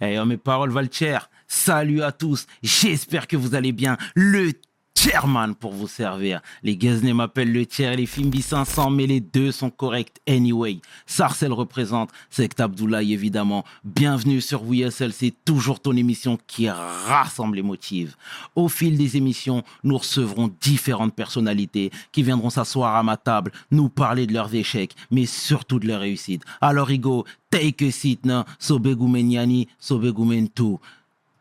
Eh, oh, mes paroles valent cher. Salut à tous. J'espère que vous allez bien. Le chairman pour vous servir. Les Guesnay m'appellent le tiers et les Fimbi 500, mais les deux sont corrects anyway. Sarcel représente, c'est Abdoulaye évidemment. Bienvenue sur WSL, c'est toujours ton émission qui rassemble les motifs. Au fil des émissions, nous recevrons différentes personnalités qui viendront s'asseoir à ma table, nous parler de leurs échecs, mais surtout de leurs réussites. Alors Igo, take a seat now, Sobegumen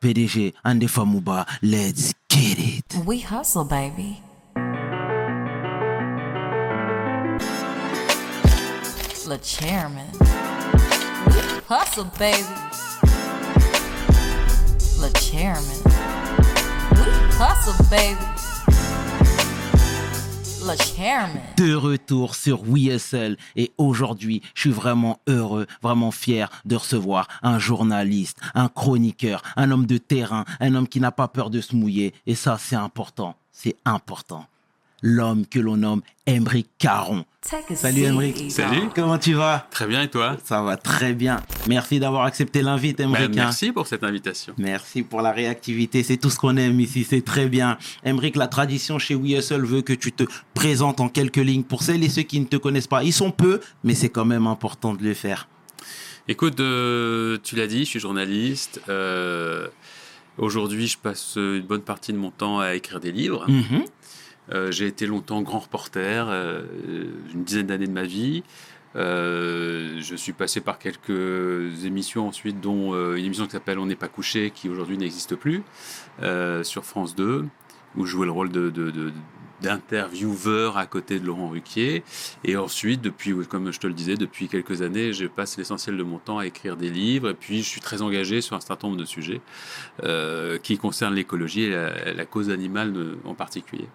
Yani, and. PDG, Ande Famouba, let's get it. We hustle, baby. The chairman. Hustle, baby. The chairman. We hustle, baby. De retour sur WSL et aujourd'hui, je suis vraiment heureux, vraiment fier de recevoir un journaliste, un chroniqueur, un homme de terrain, un homme qui n'a pas peur de se mouiller. Et ça c'est important, c'est important. L'homme que l'on nomme Emric Caron. Salut. Emric. Salut. Comment tu vas? Très bien, et toi? Ça va très bien. Merci d'avoir accepté l'invite Ben, Emric. hein. Merci pour cette invitation. Merci pour la réactivité, c'est tout ce qu'on aime ici, c'est très bien. Emric, la tradition chez WeHustle veut que tu te présentes en quelques lignes pour celles et ceux qui ne te connaissent pas. Ils sont peu, mais c'est quand même important de le faire. Écoute, euh, tu l'as dit, je suis journaliste. Euh, Aujourd'hui, je passe une bonne partie de mon temps à écrire des livres. Mhm. Euh, J'ai été longtemps grand reporter, euh, une dizaine d'années de ma vie. Euh, je suis passé par quelques émissions ensuite, dont euh, une émission qui s'appelle On n'est pas couché, qui aujourd'hui n'existe plus, euh, sur France 2, où je jouais le rôle d'intervieweur à côté de Laurent Ruquier. Et ensuite, depuis, comme je te le disais, depuis quelques années, je passe l'essentiel de mon temps à écrire des livres. Et puis, je suis très engagé sur un certain nombre de sujets euh, qui concernent l'écologie et la, cause animale en particulier.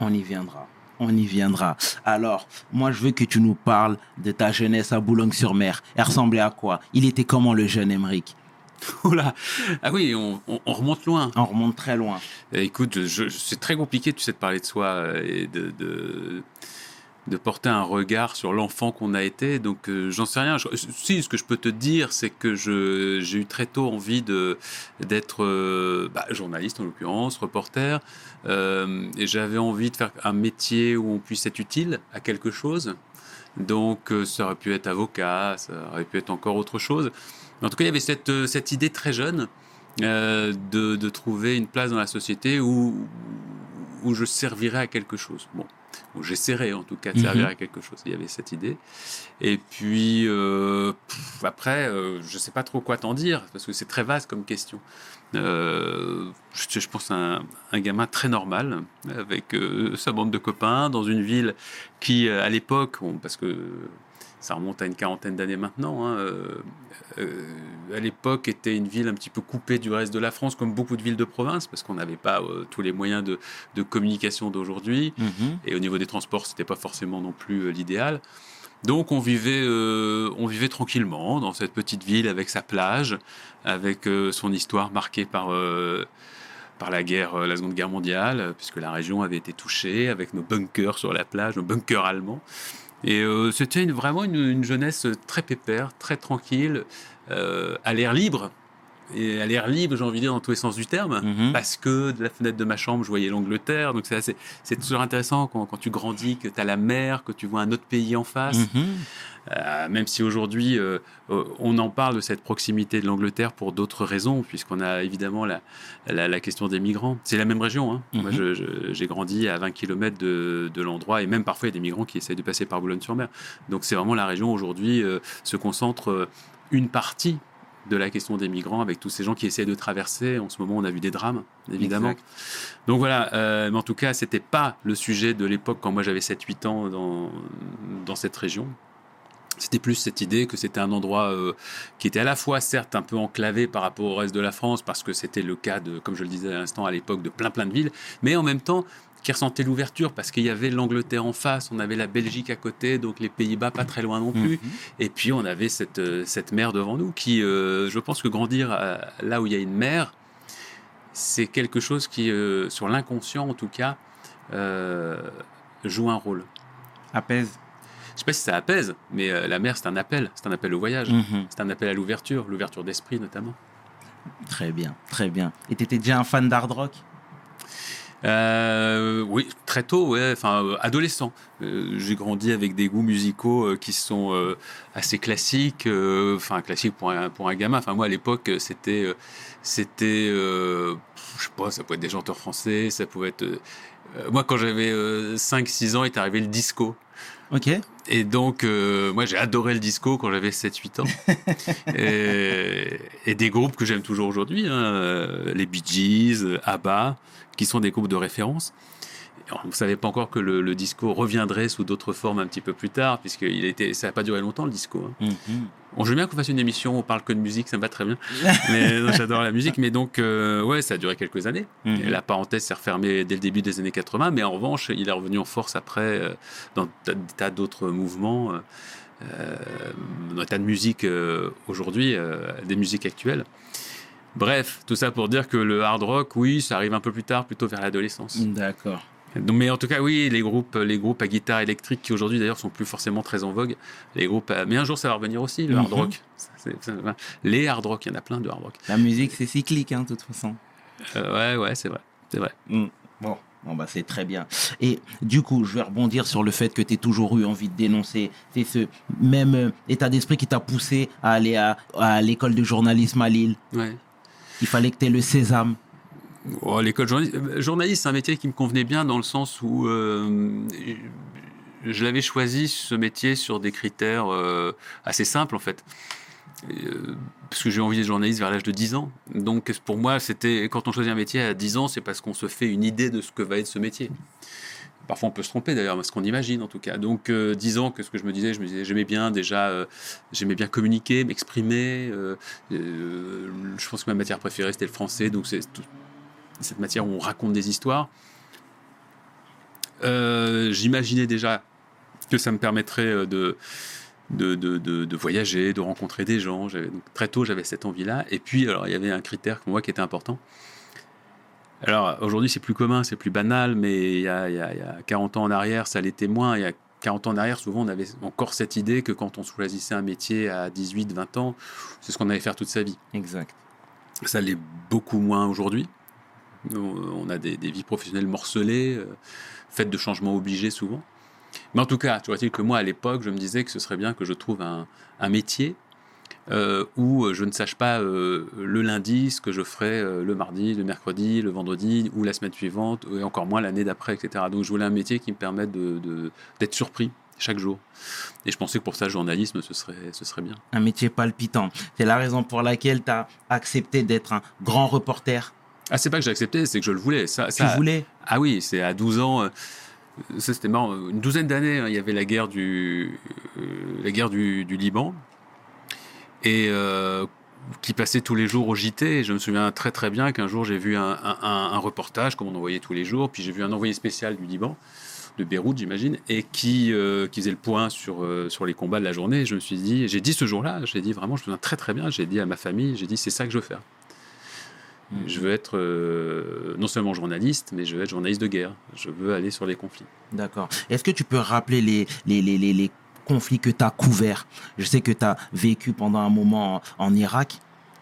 On y viendra. On y viendra. Alors, moi, je veux que tu nous parles de ta jeunesse à Boulogne-sur-Mer. Elle ressemblait à quoi? Il était comment le jeune Emric Oula Ah oui, on, on- on remonte loin. On remonte très loin. Euh, Écoute, c'est très compliqué, tu sais, de parler de soi euh, et de, de, de porter un regard sur l'enfant qu'on a été. Donc, euh, j'en sais rien. Je- si, ce que je peux te dire, c'est que je- j'ai eu très tôt envie de d'être euh, bah, journaliste, en l'occurrence, reporter. Euh, et j'avais envie de faire un métier où on puisse être utile à quelque chose. Donc, euh, ça aurait pu être avocat, ça aurait pu être encore autre chose. En tout cas, il y avait cette, euh, cette idée très jeune euh, de, de trouver une place dans la société où, où je servirais à quelque chose. Bon, où j'essaierais en tout cas de servir Mhm. à quelque chose. Il y avait cette idée. Et puis, euh, pff, après, euh, je ne sais pas trop quoi t'en dire, parce que c'est très vaste comme question. Euh, je, je pense à un, un gamin très normal, avec euh, sa bande de copains, dans une ville qui, euh, à l'époque, parce que ça remonte à une quarantaine d'années maintenant, hein, euh, à l'époque était une ville un petit peu coupée du reste de la France, comme beaucoup de villes de province, parce qu'on n'avait pas tous les moyens de, de communication d'aujourd'hui. Mhm. Et au niveau des transports, c'était pas forcément non plus l'idéal. Donc on vivait, euh, on vivait tranquillement dans cette petite ville avec sa plage, avec euh, son histoire marquée par, euh, par la guerre, la Seconde Guerre mondiale, puisque la région avait été touchée, avec nos bunkers sur la plage, nos bunkers allemands. Et c'était vraiment une, une jeunesse très pépère, très tranquille, à l'air libre. Et à l'air libre, j'ai envie de dire, dans tous les sens du terme Mhm. parce que de la fenêtre de ma chambre, je voyais l'Angleterre. Donc c'est assez- c'est toujours intéressant quand, quand tu grandis, que tu as la mer, que tu vois un autre pays en face. Mhm. Euh, même si aujourd'hui, euh, euh, on en parle de cette proximité de l'Angleterre pour d'autres raisons, puisqu'on a évidemment la, la, la question des migrants. C'est la même région. hein. Moi, Mhm. je- j'ai grandi à 20 km de, de l'endroit, et même parfois, il y a des migrants qui essayent de passer par Boulogne-sur-Mer. Donc c'est vraiment la région aujourd'hui euh, se concentre une partie de la question des migrants avec tous ces gens qui essaient de traverser. En ce moment, on a vu des drames, évidemment. Exact. Donc voilà, euh, mais en tout cas, c'était pas le sujet de l'époque quand moi j'avais 7-8 ans dans, dans cette région. C'était plus cette idée que c'était un endroit euh, qui était à la fois certes un peu enclavé par rapport au reste de la France parce que c'était le cas de, comme je le disais à l'instant à l'époque, de plein plein de villes, mais en même temps qui ressentait l'ouverture parce qu'il y avait l'Angleterre en face, on avait la Belgique à côté, donc les Pays-Bas pas très loin non plus, Mhm. et puis on avait cette, euh, cette mer devant nous qui, euh, je pense que grandir à- là où il y a une mer, c'est quelque chose qui, euh, sur l'inconscient en tout cas, euh, joue un rôle. Apaise. Je sais pas si ça apaise, mais euh, la mer c'est un appel, c'est un appel au voyage, Mhm. c'est un appel à l'ouverture, l'ouverture d'esprit notamment. Très bien, très bien. Et t'étais déjà un fan d'hard rock? Euh, oui, très tôt, ouais, enfin euh, adolescent. Euh, j'ai grandi avec des goûts musicaux qui sont assez classiques, enfin classiques pour un pour un gamin. Enfin moi à l'époque c'était c'était je sais pas, ça pouvait être des chanteurs français, ça pouvait être moi quand j'avais 5 6 ans est arrivé le disco. Ok. Et donc, euh, moi, j'ai adoré le disco quand j'avais 7-8 ans. et, et des groupes que j'aime toujours aujourd'hui, hein, euh, les Bee Gees, ABBA, qui sont des groupes de référence. On ne savait pas encore que le, le disco reviendrait sous d'autres formes un petit peu plus tard, puisque ça n'a pas duré longtemps, le disco. hein. Mhm. On veut bien qu'on fasse une émission on parle que de musique, ça me va très bien. Mais non, j'adore la musique. Mais donc, euh, ouais, ça a duré quelques années. Mhm. La parenthèse s'est refermée dès le début des années 80. Mais en revanche, il est revenu en force après euh, dans des tas d'autres mouvements, euh, euh, dans des tas de musiques euh, aujourd'hui, euh, des musiques actuelles. Bref, tout ça pour dire que le hard rock, oui, ça arrive un peu plus tard, plutôt vers l'adolescence. D'accord. Mais en tout cas, oui, les groupes, les groupes à guitare électrique qui aujourd'hui d'ailleurs sont plus forcément très en vogue. Les groupes, à- mais un jour ça va revenir aussi, le hard Mhm. rock. Les hard rock, il y en a plein de hard rock. La musique, c'est cyclique, hein, de toute façon. Euh, ouais, ouais, c'est vrai, c'est vrai. Mm. Bon. Bon, bah, c'est très bien. Et du coup, je vais rebondir sur le fait que tu as toujours eu envie de dénoncer. C'est ce même euh, état d'esprit qui t'a poussé à aller à, à l'école de journalisme à Lille. Ouais. Il fallait que tu aies le sésame. Oh, L'école journaliste, euh, journaliste, c'est un métier qui me convenait bien dans le sens où euh, je l'avais choisi ce métier sur des critères euh, assez simples en fait. Parce que j'ai envie d'être journaliste vers l'âge de 10 ans. Donc pour moi, c'était quand on choisit un métier à 10 ans, c'est parce qu'on se fait une idée de ce que va être ce métier. Parfois on peut se tromper d'ailleurs, ce qu'on imagine en tout cas. Donc euh, 10 ans, que ce que je me disais, je me disais j'aimais bien déjà, j'aimais bien communiquer, m'exprimer. je pense que ma matière préférée c'était le français, donc c'est cette matière où on raconte des histoires. Euh, J'imaginais déjà que ça me permettrait euh, de, de, de, de- de voyager, de rencontrer des gens. Donc, très tôt, j'avais cette envie-là. Et puis, alors, il y avait un critère pour moi qui était important. Alors, aujourd'hui, c'est plus commun, c'est plus banal, mais il y, a, il y a- il y a 40 ans en arrière, ça l'était moins. Il y a 40 ans en arrière, souvent, on avait encore cette idée que quand on choisissait un métier à 18, 20 ans, c'est ce qu'on allait faire toute sa vie. Exact. Ça l'est beaucoup moins aujourd'hui. On a des, vies professionnelles morcelées, euh, faites de changements obligés souvent. Mais en tout cas, tu vois-t-il que moi, à l'époque, je me disais que ce serait bien que je trouve un, métier euh, où je ne sache pas euh, le lundi ce que je ferai euh, le mardi, le mercredi, le vendredi ou la semaine suivante, et encore moins l'année d'après, etc. Donc je voulais un métier qui me permette d'être surpris chaque jour. Et je pensais que pour ça, journalisme, ce serait, ce serait bien. Un métier palpitant. C'est la raison pour laquelle tu as accepté d'être un grand reporter. Ah, c'est pas que j'ai accepté, c'est que je le voulais. Ça, ça- Tu voulais Ah oui, c'est à 12 ans. euh, Ça, c'était marrant. Une douzaine d'années, hein, il y avait la guerre du, euh, la guerre du, du Liban. Et euh, qui passait tous les jours au JT. Et je me souviens très très bien qu'un jour, j'ai vu un, un- un- un reportage, comme on envoyait tous les jours. Puis j'ai vu un envoyé spécial du Liban, de Beyrouth, j'imagine, et qui, euh, qui faisait le point sur, euh, sur les combats de la journée. Et je me suis dit, j'ai dit ce jour-là, j'ai dit vraiment, je me souviens très très bien, j'ai dit à ma famille, j'ai dit, c'est ça que je veux faire. Je veux être euh, non seulement journaliste, mais je veux être journaliste de guerre. Je veux aller sur les conflits. D'accord. Est-ce que tu peux rappeler les, les, les, les, les conflits que tu as couverts? Je sais que tu as vécu pendant un moment en, en Irak.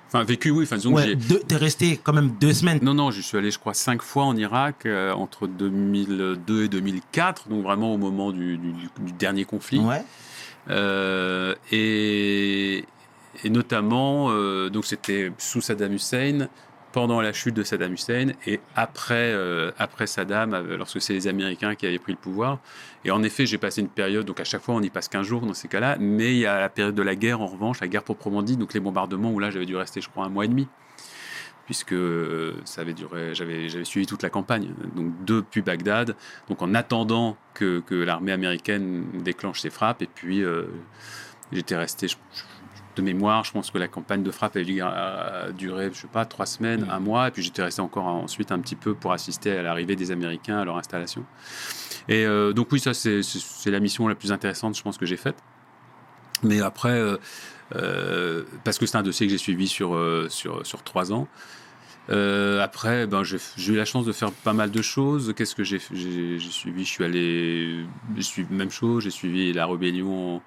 Enfin, vécu, oui. Enfin, disons Ouais, t'es resté quand même deux semaines. Non, non, je suis allé, je crois, cinq fois en Irak euh, entre 2002 et 2004, donc vraiment au moment du, du- du- du dernier conflit. Ouais. Euh, et, et notamment, euh, donc c'était sous Saddam Hussein, pendant la chute de Saddam Hussein et après, euh, après Saddam, euh, lorsque c'est les Américains qui avaient pris le pouvoir. Et en effet, j'ai passé une période, donc à chaque fois on y passe 15 jours dans ces cas-là, mais il y a la période de la guerre en revanche, la guerre proprement dit, donc les bombardements où là j'avais dû rester, je crois, un mois et demi puisque euh, ça avait duré, j'avais, j'avais suivi toute la campagne, donc depuis Bagdad, donc en attendant que, que l'armée américaine déclenche ses frappes, et puis j'étais resté, de mémoire, je pense que la campagne de frappe euh, durer, je sais pas, trois semaines, Mm. un mois, et puis j'étais resté encore ensuite un petit peu pour assister à l'arrivée des Américains à leur installation. Et euh, donc oui, ça c'est, la mission la plus intéressante, je pense, que j'ai faite. Mais après, euh, euh, parce que c'est un dossier que j'ai suivi sur, sur, sur trois ans. Après, ben, j'ai eu la chance de faire pas mal de choses. Qu'est-ce que j'ai suivi? Je suis allé, j'ai suivi même chose. J'ai suivi la rébellion en,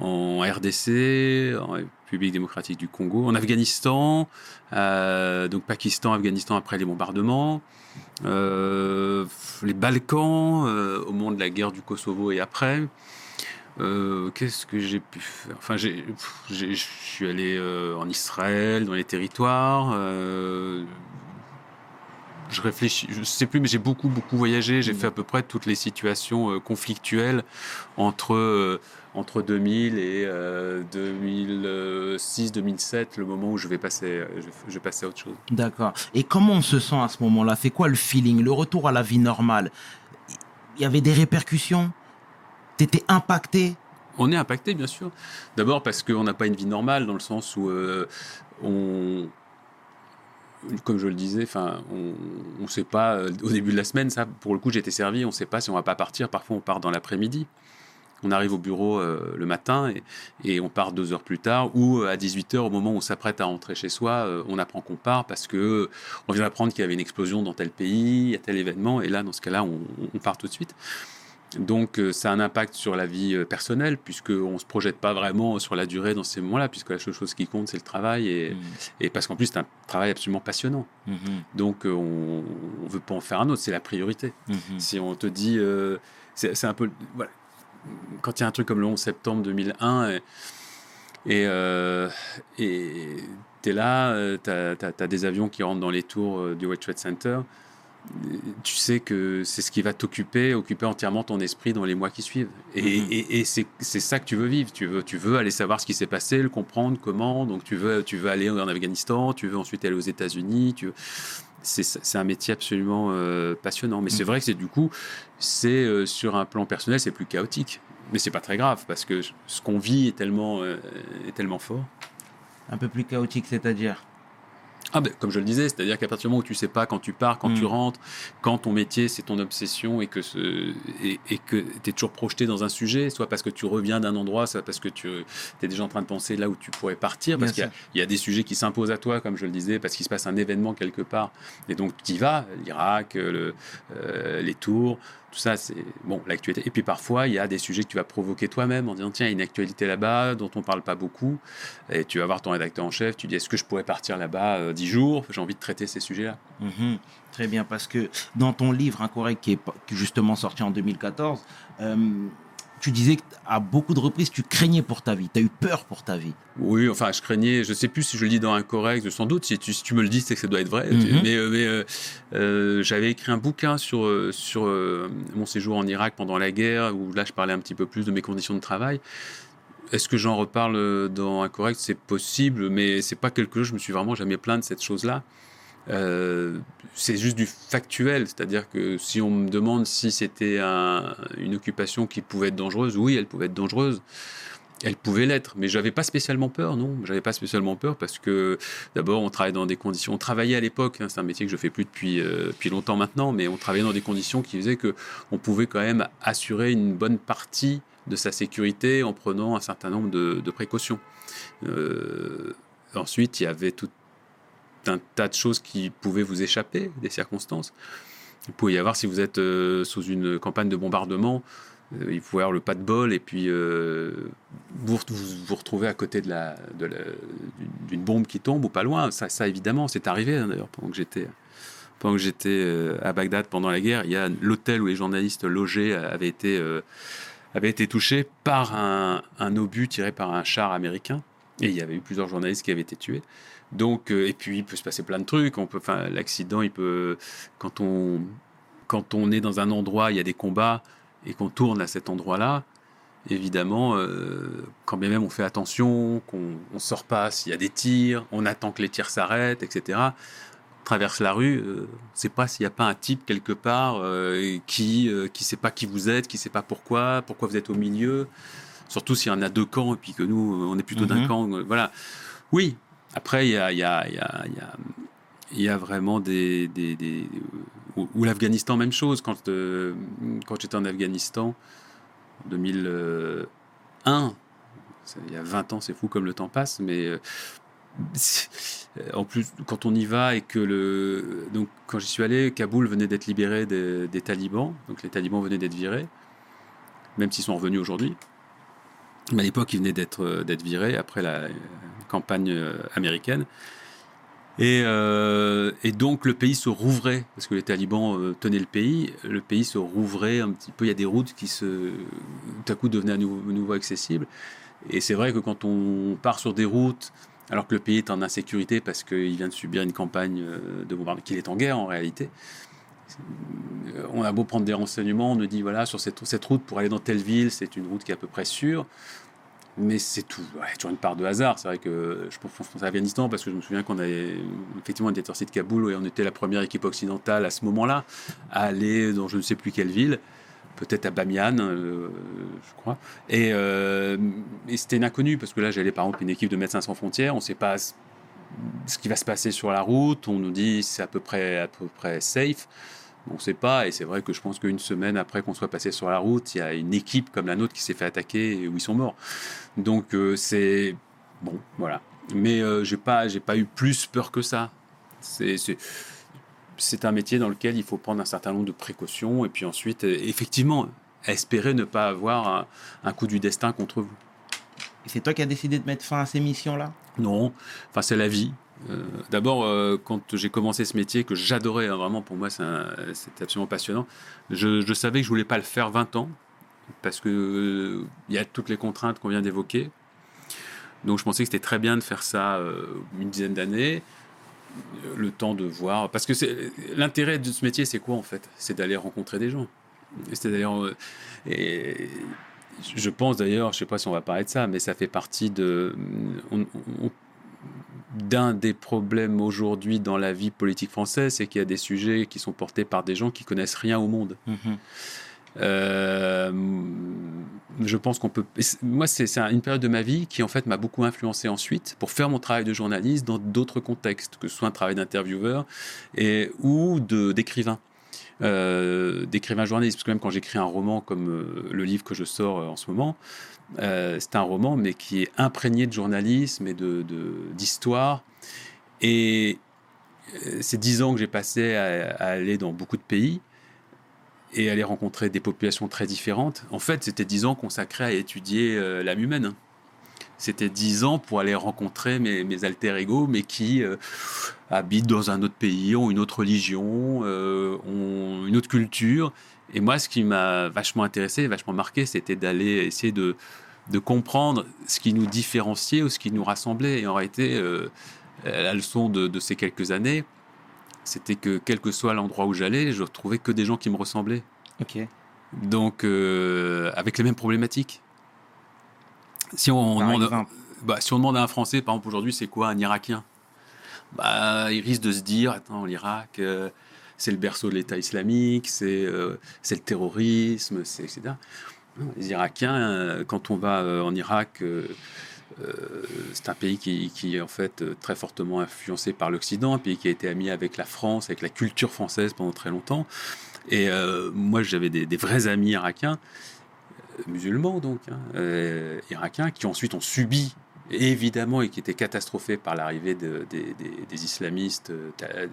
en RDC. En- République démocratique du Congo, en Afghanistan, euh, donc Pakistan, Afghanistan après les bombardements, euh, les Balkans euh, au moment de la guerre du Kosovo et après. Qu'est-ce que j'ai pu faire? Enfin, je suis allé en Israël, dans les territoires. Euh, je réfléchis, je sais plus, mais j'ai beaucoup, beaucoup voyagé. J'ai Mm. fait à peu près toutes les situations euh, conflictuelles entre, euh, entre 2000 et euh, 2006, 2007, le moment où je vais passer, euh, je, je passer à autre chose. D'accord. Et comment on se sent à ce moment-là? C'est quoi le feeling Le retour à la vie normale? Il y avait des répercussions? T'étais impacté? On est impacté, bien sûr. D'abord parce qu'on n'a pas une vie normale, dans le sens où euh, on. Comme je le disais, enfin, on ne sait pas, euh, au début de la semaine, ça, pour le coup, j'étais servi, on ne sait pas si on va pas partir. Parfois, on part dans l'après-midi. On arrive au bureau euh, le matin et, on part deux heures plus tard, ou euh, à 18 heures, au moment où on s'apprête à rentrer chez soi, on apprend qu'on part parce que on vient d'apprendre qu'il y avait une explosion dans tel pays, a tel événement, et là, dans ce cas-là, on part tout de suite. Donc euh, ça a un impact sur la vie euh, personnelle, puisqu'on ne se projette pas vraiment sur la durée dans ces moments-là, puisque la seule chose qui compte, c'est le travail, et, et parce qu'en plus, c'est un travail absolument passionnant. Mhm, Donc euh, on ne veut pas en faire un autre, c'est la priorité. mhm. Si on te dit, euh, c'est un peu, voilà, quand il y a un truc comme le 11 septembre 2001, et et euh, et t'es là, t'as as, des avions qui rentrent dans les tours du World Trade Center, tu sais que c'est ce qui va t'occuper, occuper entièrement ton esprit dans les mois qui suivent. Et, et, et c'est c'est ça que tu veux vivre. Tu veux, tu veux aller savoir ce qui s'est passé, le comprendre, comment. Donc tu veux, tu veux aller en Afghanistan, tu veux ensuite aller aux États-Unis. Tu c'est c'est un métier absolument euh, passionnant. Mais c'est Mhm. vrai que c'est du coup, c'est euh, sur un plan personnel, c'est plus chaotique. Mais c'est pas très grave parce que ce qu'on vit est tellement, euh, est tellement fort. Un peu plus chaotique, c'est-à-dire? Ah ben, comme je le disais, c'est-à-dire qu'à partir du moment où tu sais pas quand tu pars, quand tu rentres, quand ton métier c'est ton obsession et que ce, et, et que tu es toujours projeté dans un sujet, soit parce que tu reviens d'un endroit, soit parce que tu es déjà en train de penser là où tu pourrais partir, parce qu'il y a- il y, a des sujets qui s'imposent à toi, comme je le disais, parce qu'il se passe un événement quelque part, et donc tu y vas, l'Irak, le, euh, les tours, tout ça, c'est bon l'actualité. Et puis parfois, il y a des sujets que tu vas provoquer toi-même en disant tiens, il y a une actualité là-bas dont on parle pas beaucoup, et tu vas voir ton rédacteur en chef, tu dis est-ce que je pourrais partir là-bas euh, dix jours? J'ai envie de traiter ces sujets-là. Mhm. Très bien, parce que dans ton livre Incorrect, qui est pas- qui est justement sorti en 2014, euh, tu disais qu'à beaucoup de reprises, tu craignais pour ta vie, tu as eu peur pour ta vie. Oui, enfin, je craignais, je sais plus si je le dis dans incorrect, sans doute, si tu, si tu me le dis, c'est que ça doit être vrai. Mhm. Mais, euh, mais, euh, euh, j'avais écrit un bouquin sur, sur euh, mon séjour en Irak pendant la guerre, où là, je parlais un petit peu plus de mes conditions de travail. Est-ce que j'en reparle dans incorrect C'est possible, mais c'est pas quelque chose, je me suis vraiment jamais plaint de cette chose-là. Euh, c'est juste du factuel, c'est-à-dire que si on me demande si c'était un- une occupation qui pouvait être dangereuse, oui, elle pouvait être dangereuse. Elle pouvait l'être, mais j'avais pas spécialement peur, non. J'avais pas spécialement peur parce que d'abord on travaille dans des conditions. On travaillait à l'époque, hein, c'est un métier que je fais plus depuis euh, depuis longtemps maintenant, mais on travaillait dans des conditions qui faisaient que on pouvait quand même assurer une bonne partie de sa sécurité en prenant un certain nombre de, précautions. Euh, ensuite, il y avait tout un tas de choses qui pouvaient vous échapper, des circonstances. Il pouvait y avoir, si vous êtes euh, sous une campagne de bombardement, euh, il pouvait y avoir le pas de bol et puis euh, vous, vous retrouvez à côté de la, de la- d'une bombe qui tombe ou pas loin. Ça, ça évidemment, c'est arrivé hein, d'ailleurs pendant que j'étais pendant que j'étais à Bagdad pendant la guerre. Il y a l'hôtel où les journalistes logés avaient été avaient été touchés par un, un obus tiré par un char américain. Et il y avait eu plusieurs journalistes qui avaient été tués. Donc, euh, et puis il peut se passer plein de trucs. On peut, enfin, l'accident, il peut, quand on, quand on est dans un endroit, il y a des combats et qu'on tourne à cet endroit-là, évidemment, euh, quand bien même on fait attention, qu'on on sort pas s'il y a des tirs, on attend que les tirs s'arrêtent, etc. On traverse la rue, euh, on sait pas s'il n'y a pas un type quelque part euh, qui qui sait pas qui vous êtes, qui sait pas pourquoi, pourquoi vous êtes au milieu. Où s'il y en a deux camps et puis que nous, on est plutôt d'un Mhm. camp. Voilà. Oui. Après, il y a, y a, y y a- vraiment des, des, ou, l'Afghanistan même chose. Quand euh, quand j'étais en Afghanistan en 2001 c'est- il y a 20 ans c'est fou comme le temps passe mais euh, en plus quand on y va et que le donc quand j'y suis allé Kaboul venait d'être libéré des talibans. Donc les talibans venaient d'être virés même s'ils sont revenus aujourd'hui Mais à l'époque, il venait d'être euh, d'être viré après la euh, campagne euh, américaine. Et, donc le pays se rouvrait, parce que les talibans tenaient le pays, le pays se rouvrait un petit peu, il y a des routes qui se, tout à coup devenaient à nouveau, nouveau accessibles. Et c'est vrai que quand on part sur des routes, alors que le pays est en insécurité parce qu'il vient de subir une campagne de bombardement, qu'il est en guerre en réalité, on a beau prendre des renseignements, on nous dit voilà, sur cette, route pour aller dans telle ville, c'est une route qui est à peu près sûre. Mais c'est tout. Toujours une part de hasard. C'est vrai que je pense à Afghanistan parce que je me souviens qu'on avait effectivement était sorti de Kaboul et on était la première équipe occidentale à ce moment-là à aller dans je ne sais plus quelle ville, peut-être à Bamiyan, euh, je crois. Et, euh, c'était une inconnue parce que là j'allais par exemple une équipe de Médecins sans frontières. On ne sait pas ce qui va se passer sur la route. On nous dit c'est à peu près à peu près safe. On ne sait pas, et c'est vrai que je pense qu'une semaine après qu'on soit passé sur la route, il y a une équipe comme la nôtre qui s'est fait attaquer et où ils sont morts. Donc euh, c'est bon, voilà. Mais euh, j'ai pas, j'ai pas eu plus peur que ça. C'est, un métier dans lequel il faut prendre un certain nombre de précautions et puis ensuite, euh, effectivement, espérer ne pas avoir un, un coup du destin contre vous. Et c'est toi qui as décidé de mettre fin à ces missions-là? Non, enfin c'est la vie. Euh, D'abord, euh, quand j'ai commencé ce métier que j'adorais, hein, vraiment pour moi c'était absolument passionnant, je, savais que je voulais pas le faire 20 ans parce que euh, il y a toutes les contraintes qu'on vient d'évoquer. Donc je pensais que c'était très bien de faire ça euh, une dizaine d'années, euh, le temps de voir. Parce que l'intérêt de ce métier, c'est quoi en fait? C'est d'aller rencontrer des gens. C'est d'ailleurs. euh, et je pense d'ailleurs, je sais pas si on va parler de ça, mais ça fait partie de. on- d'un des problèmes aujourd'hui dans la vie politique française, c'est qu'il y a des sujets qui sont portés par des gens qui connaissent rien au monde. Mhm. Euh, je pense qu'on peut. Moi, c'est c'est un- une période de ma vie qui, en fait, m'a beaucoup influencé ensuite pour faire mon travail de journaliste dans d'autres contextes, que ce soit un travail d'intervieweur et ou de d'écrivain. Euh, d'écrivain journaliste, parce que même quand j'écris un roman comme euh, le livre que je sors euh, en ce moment, euh, c'est un roman, mais qui est imprégné de journalisme et de d'histoire. et c'est dix ans que j'ai passé à, à aller dans beaucoup de pays et aller rencontrer des populations très différentes. En fait, c'était dix ans consacrés à étudier l'âme humaine. C'était dix ans pour aller rencontrer mes, mes alter ego, mais qui euh, habitent dans un autre pays, ont une autre religion, euh, ont une autre culture. Et moi, ce qui m'a vachement intéressé, vachement marqué, c'était d'aller essayer de, de comprendre ce qui nous différenciait ou ce qui nous rassemblait. Et en réalité, euh, la leçon de, de ces quelques années, c'était que quel que soit l'endroit où j'allais, je retrouvais que des gens qui me ressemblaient. Ok. Donc, euh, avec les mêmes problématiques. Si on, Par demande, bah, si on demande à un Français, par exemple, aujourd'hui, c'est quoi un Irakien? Bah, Il risque de se dire Attends, l'Irak, euh, c'est le berceau de l'État islamique, c'est euh, le terrorisme, c'est, etc. Non, les Irakiens, euh, quand on va euh, en Irak, euh, c'est un pays qui, qui est en fait très fortement influencé par l'Occident, un pays qui a été ami avec la France, avec la culture française pendant très longtemps. Et euh, moi, j'avais des, des vrais amis irakiens, musulmans donc, hein, euh, irakiens, qui ensuite ont subi, évidemment, et qui étaient catastrophés par l'arrivée de- des- islamistes, euh, euh,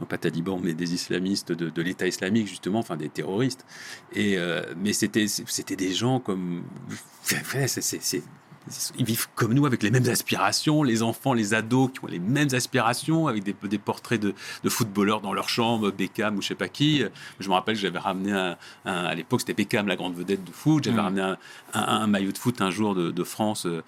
non pas talibans, mais des islamistes de, l'État islamique, justement, enfin des terroristes. Et, mais c'était des gens comme. ils vivent comme nous avec les mêmes aspirations, les enfants, les ados qui ont les mêmes aspirations, avec des, des portraits de, de footballeurs dans leur chambre, Beckham ou je sais pas qui. Je me rappelle que j'avais ramené un, un- à l'époque c'était Beckham la grande vedette de foot. J'avais Mm. ramené un, maillot de foot un jour de, de France euh,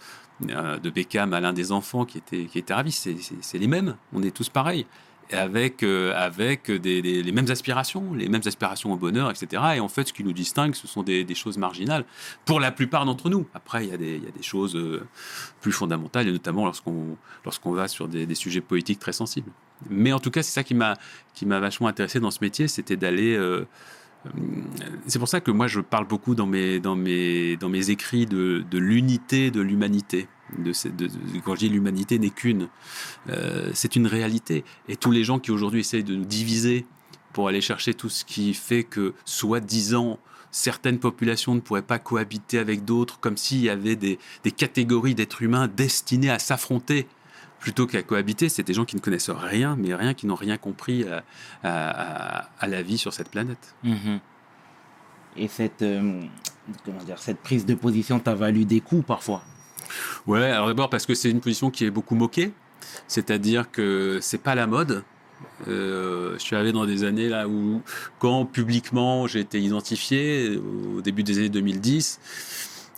de Beckham à l'un des enfants qui était qui était ravi. C'est les mêmes. On est tous pareils. Avec, euh, avec les mêmes aspirations, les mêmes aspirations au bonheur, etc. Et en fait, ce qui nous distingue, ce sont des, choses marginales pour la plupart d'entre nous. Après, il y, a des, choses euh, plus fondamentales, et notamment lorsqu'on lorsqu'on va sur des, sujets politiques très sensibles. Mais en tout cas, c'est ça qui m'a vachement intéressé dans ce métier, c'était d'aller. euh, c'est pour ça que moi, je parle beaucoup dans mes dans mes dans mes écrits de l'unité de l'humanité. De, de- quand je dis l'humanité n'est qu'une, euh, c'est une réalité. Et tous les gens qui aujourd'hui essayent de nous diviser pour aller chercher tout ce qui fait que, soi-disant, certaines populations ne pourraient pas cohabiter avec d'autres, comme s'il y avait des, catégories d'êtres humains destinés à s'affronter plutôt qu'à cohabiter, c'est des gens qui ne connaissent rien, mais rien, qui n'ont rien compris à la vie sur cette planète. Mhm. et cette, euh, comment dire, cette prise de position t'a valu des coups parfois. Ouais, alors d'abord parce que c'est une position qui est beaucoup moquée, c'est-à-dire que c'est pas la mode. Euh, je suis arrivé dans des années là où, quand publiquement j'ai été identifié, au début des années 2010,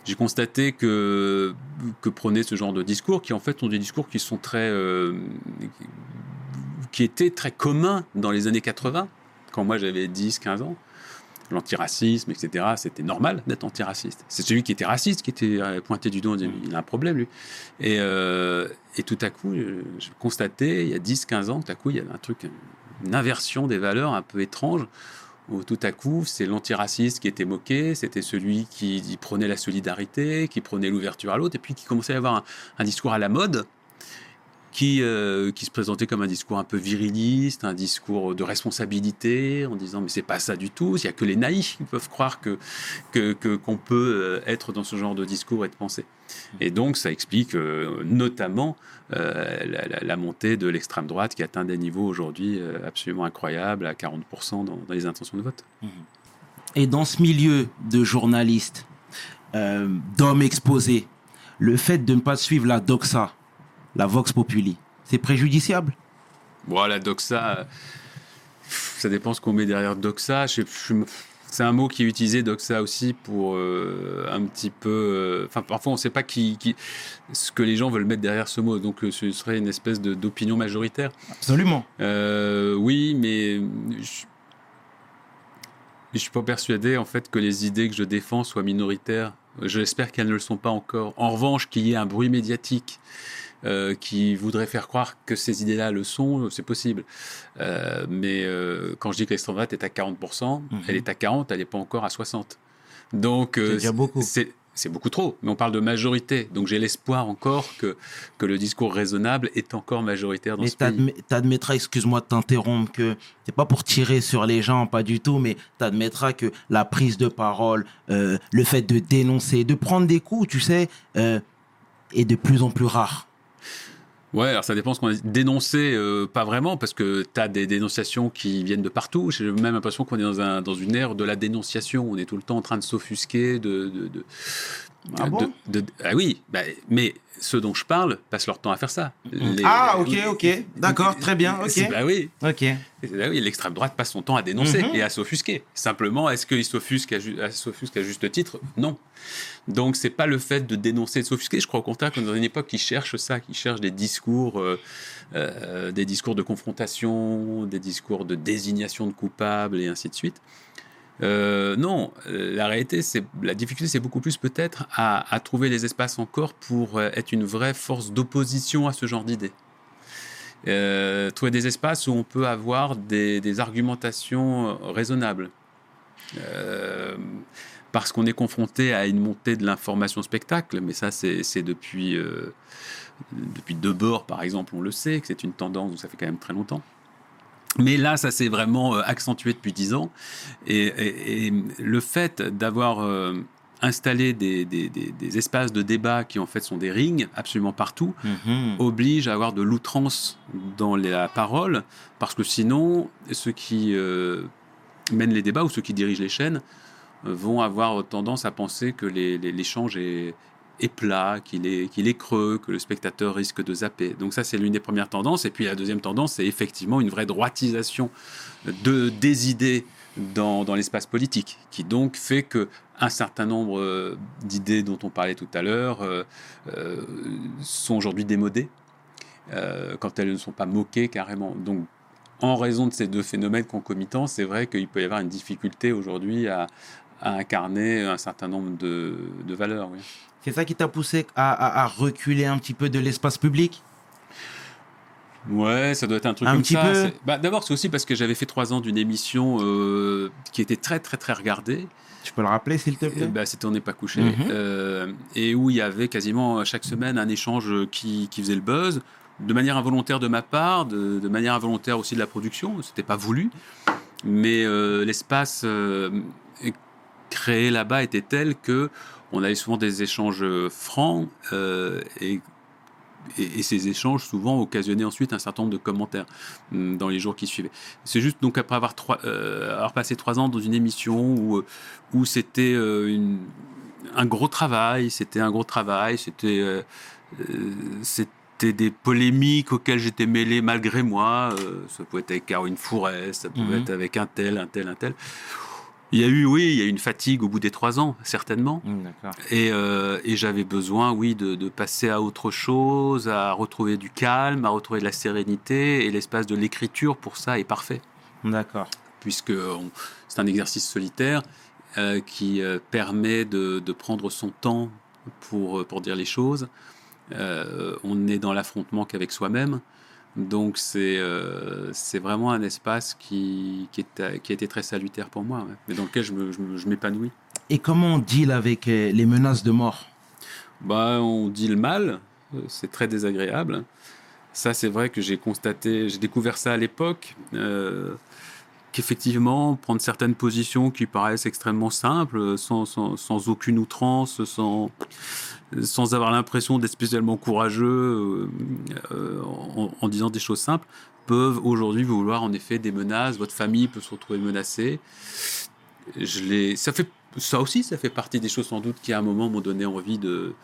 j'ai constaté que, que prenait ce genre de discours, qui en fait sont des discours qui sont très. euh, qui étaient très communs dans les années 80, quand moi j'avais 10, 15 ans. L'antiracisme, etc., c'était normal d'être antiraciste. C'est celui qui était raciste qui était euh, pointé du doigt, on disait, il a un problème lui. Et, euh, et tout à coup, je, je constatais, il y a 10, 15 ans, tout à coup, il y avait un truc, une inversion des valeurs un peu étrange, où tout à coup, c'est l'antiraciste qui était moqué, c'était celui qui, qui prenait la solidarité, qui prenait l'ouverture à l'autre, et puis qui commençait à avoir un, un discours à la mode, qui, euh, qui se présentait comme un discours un peu viriliste, un discours de responsabilité, en disant mais c'est pas ça du tout, il y a que les naïfs qui peuvent croire que que- que- qu'on peut euh, être dans ce genre de discours et de pensée. Et donc ça explique euh, notamment euh, la, la- la montée de l'extrême droite qui atteint des niveaux aujourd'hui euh, absolument incroyables, à 40% dans, dans les intentions de vote. Et dans ce milieu de journalistes, euh, d'hommes exposés, le fait de ne pas suivre la doxa, la vox populi, c'est préjudiciable Bon, la doxa, euh, ça dépend ce qu'on met derrière doxa. Je je- c'est un mot qui est utilisé, doxa aussi, pour euh, un petit peu. euh, Enfin, parfois, on ne sait pas qui, qui- ce que les gens veulent mettre derrière ce mot. Donc, euh, ce serait une espèce de- d'opinion majoritaire. Absolument. Euh, oui, mais je ne suis pas persuadé en fait que les idées que je défends soient minoritaires. J'espère qu'elles ne le sont pas encore. En revanche, qu'il y ait un bruit médiatique euh, qui voudrait faire croire que ces idées-là le sont, c'est possible. Euh, mais euh, quand je dis que l'extrême droite est à 40%, Mhm. elle est à 40, elle n'est pas encore à 60. Donc, C'est beaucoup. c'est- beaucoup trop, mais on parle de majorité. Donc j'ai l'espoir encore que, que le discours raisonnable est encore majoritaire dans Mais ce pays. t'admet- t'admettras, excuse-moi de t'interrompre, que c'est pas pour tirer sur les gens, pas du tout, mais t'admettras que la prise de parole, le fait de dénoncer, de prendre des coups, tu sais, est de plus en plus rare. Ouais, alors ça dépend ce qu'on a dit. Dénoncer, euh, pas vraiment, parce que tu as des dénonciations qui viennent de partout. J'ai même l'impression qu'on est dans, un, dans une ère de la dénonciation. On est tout le temps en train de s'offusquer, de. de, de- Ah de- bon? de- ah oui, bah, mais ceux dont je parle passent leur temps à faire ça. Les- Ah, ok, ok. D'accord, très bien, ok. Bah oui, Ok. bah oui l'extrême droite passe son temps à dénoncer Mhm. et à s'offusquer. Simplement, est-ce qu'il s'offusque à, ju- à s'offusque à juste titre? Non. Donc, c'est pas le fait de dénoncer et de s'offusquer. Je crois au contraire qu'on est dans une époque qui cherche ça, qui cherche des discours, euh, euh, des discours de confrontation, des discours de désignation de coupables et ainsi de suite. Euh, non, euh, la réalité, c'est la difficulté, c'est beaucoup plus peut-être à, trouver les espaces encore pour euh, être une vraie force d'opposition à ce genre d'idées. Trouver des espaces où on peut avoir des, argumentations raisonnables. Parce qu'on est confronté à une montée de l'information spectacle, mais ça c'est depuis, depuis Debord par exemple, on le sait, que c'est une tendance ça fait quand même très longtemps. Mais là, ça s'est vraiment euh, accentué depuis dix ans. Et, et- et le fait d'avoir euh, installé des, des- des- des espaces de débat qui en fait sont des rings absolument partout, Mhm. oblige à avoir de l'outrance dans la parole, parce que sinon, ceux qui euh, mènent les débats ou ceux qui dirigent les chaînes vont avoir tendance à penser que les- les- l'échange est, est plat, qu'il est, qu'il est creux, que le spectateur risque de zapper. Donc ça, c'est l'une des premières tendances. Et puis la deuxième tendance, c'est effectivement une vraie droitisation de, des idées dans, dans l'espace politique, qui donc fait que un certain nombre euh, d'idées dont on parlait tout à l'heure euh, euh, sont aujourd'hui démodées, quand elles ne sont pas moquées carrément. Donc, en raison de ces deux phénomènes concomitants, c'est vrai qu'il peut y avoir une difficulté aujourd'hui à, à incarner un certain nombre de, de valeurs. oui. C'est ça qui t'a poussé à, à- à reculer un petit peu de l'espace public? Ouais, ça doit être un truc Un comme petit ça. peu? Bah, D'abord, c'est aussi parce que j'avais fait trois ans d'une émission euh, qui était très, très, très regardée. Tu peux le rappeler, s'il te plaît? Ben, C'était On n'est pas couché. Mhm. Euh, et où il y avait quasiment chaque semaine un échange qui, qui faisait le buzz, de manière involontaire de ma part, de, de manière involontaire aussi de la production. C'était pas voulu. Mais euh, l'espace euh, créé là-bas était tel que on avait souvent des échanges francs euh, et et, et ces échanges souvent occasionnaient ensuite un certain nombre de commentaires hum, dans les jours qui suivaient. C'est juste donc après avoir, trois, euh, avoir passé trois ans dans une émission où, où c'était euh, un gros travail, c'était un gros travail, c'était euh, euh, c'était des polémiques auxquelles j'étais mêlé malgré moi. euh, ça pouvait être avec Caroline Fourest, ça pouvait Mhm. être avec un tel, un tel, un tel. Il y a eu, oui, il y a eu une fatigue au bout des trois ans, certainement. Mm. Et, euh, et j'avais besoin, oui, de, de passer à autre chose, à retrouver du calme, à retrouver de la sérénité. Et l'espace de l'écriture, pour ça, est parfait. D'accord. Puisque c'est un exercice solitaire euh, qui euh, permet de, de prendre son temps pour, pour dire les choses. Euh, on est dans l'affrontement qu'avec soi-même. Donc c'est euh, c'est vraiment un espace qui, qui, est, qui a été très salutaire pour moi, mais dans lequel je m'épanouis. Et comment on deal avec euh, les menaces de mort? Bah, on dit le mal, euh, c'est très désagréable. Ça, c'est vrai que j'ai constaté, j'ai découvert ça à l'époque, euh, qu'effectivement, prendre certaines positions qui paraissent extrêmement simples, euh, sans, sans, aucune outrance, sans, sans avoir l'impression d'être spécialement courageux, euh, euh, en, en disant des choses simples, peuvent aujourd'hui vouloir en effet des menaces. Votre famille peut se retrouver menacée. Je ça fait, ça aussi, ça fait partie des choses sans doute qui à un moment m'ont donné envie de,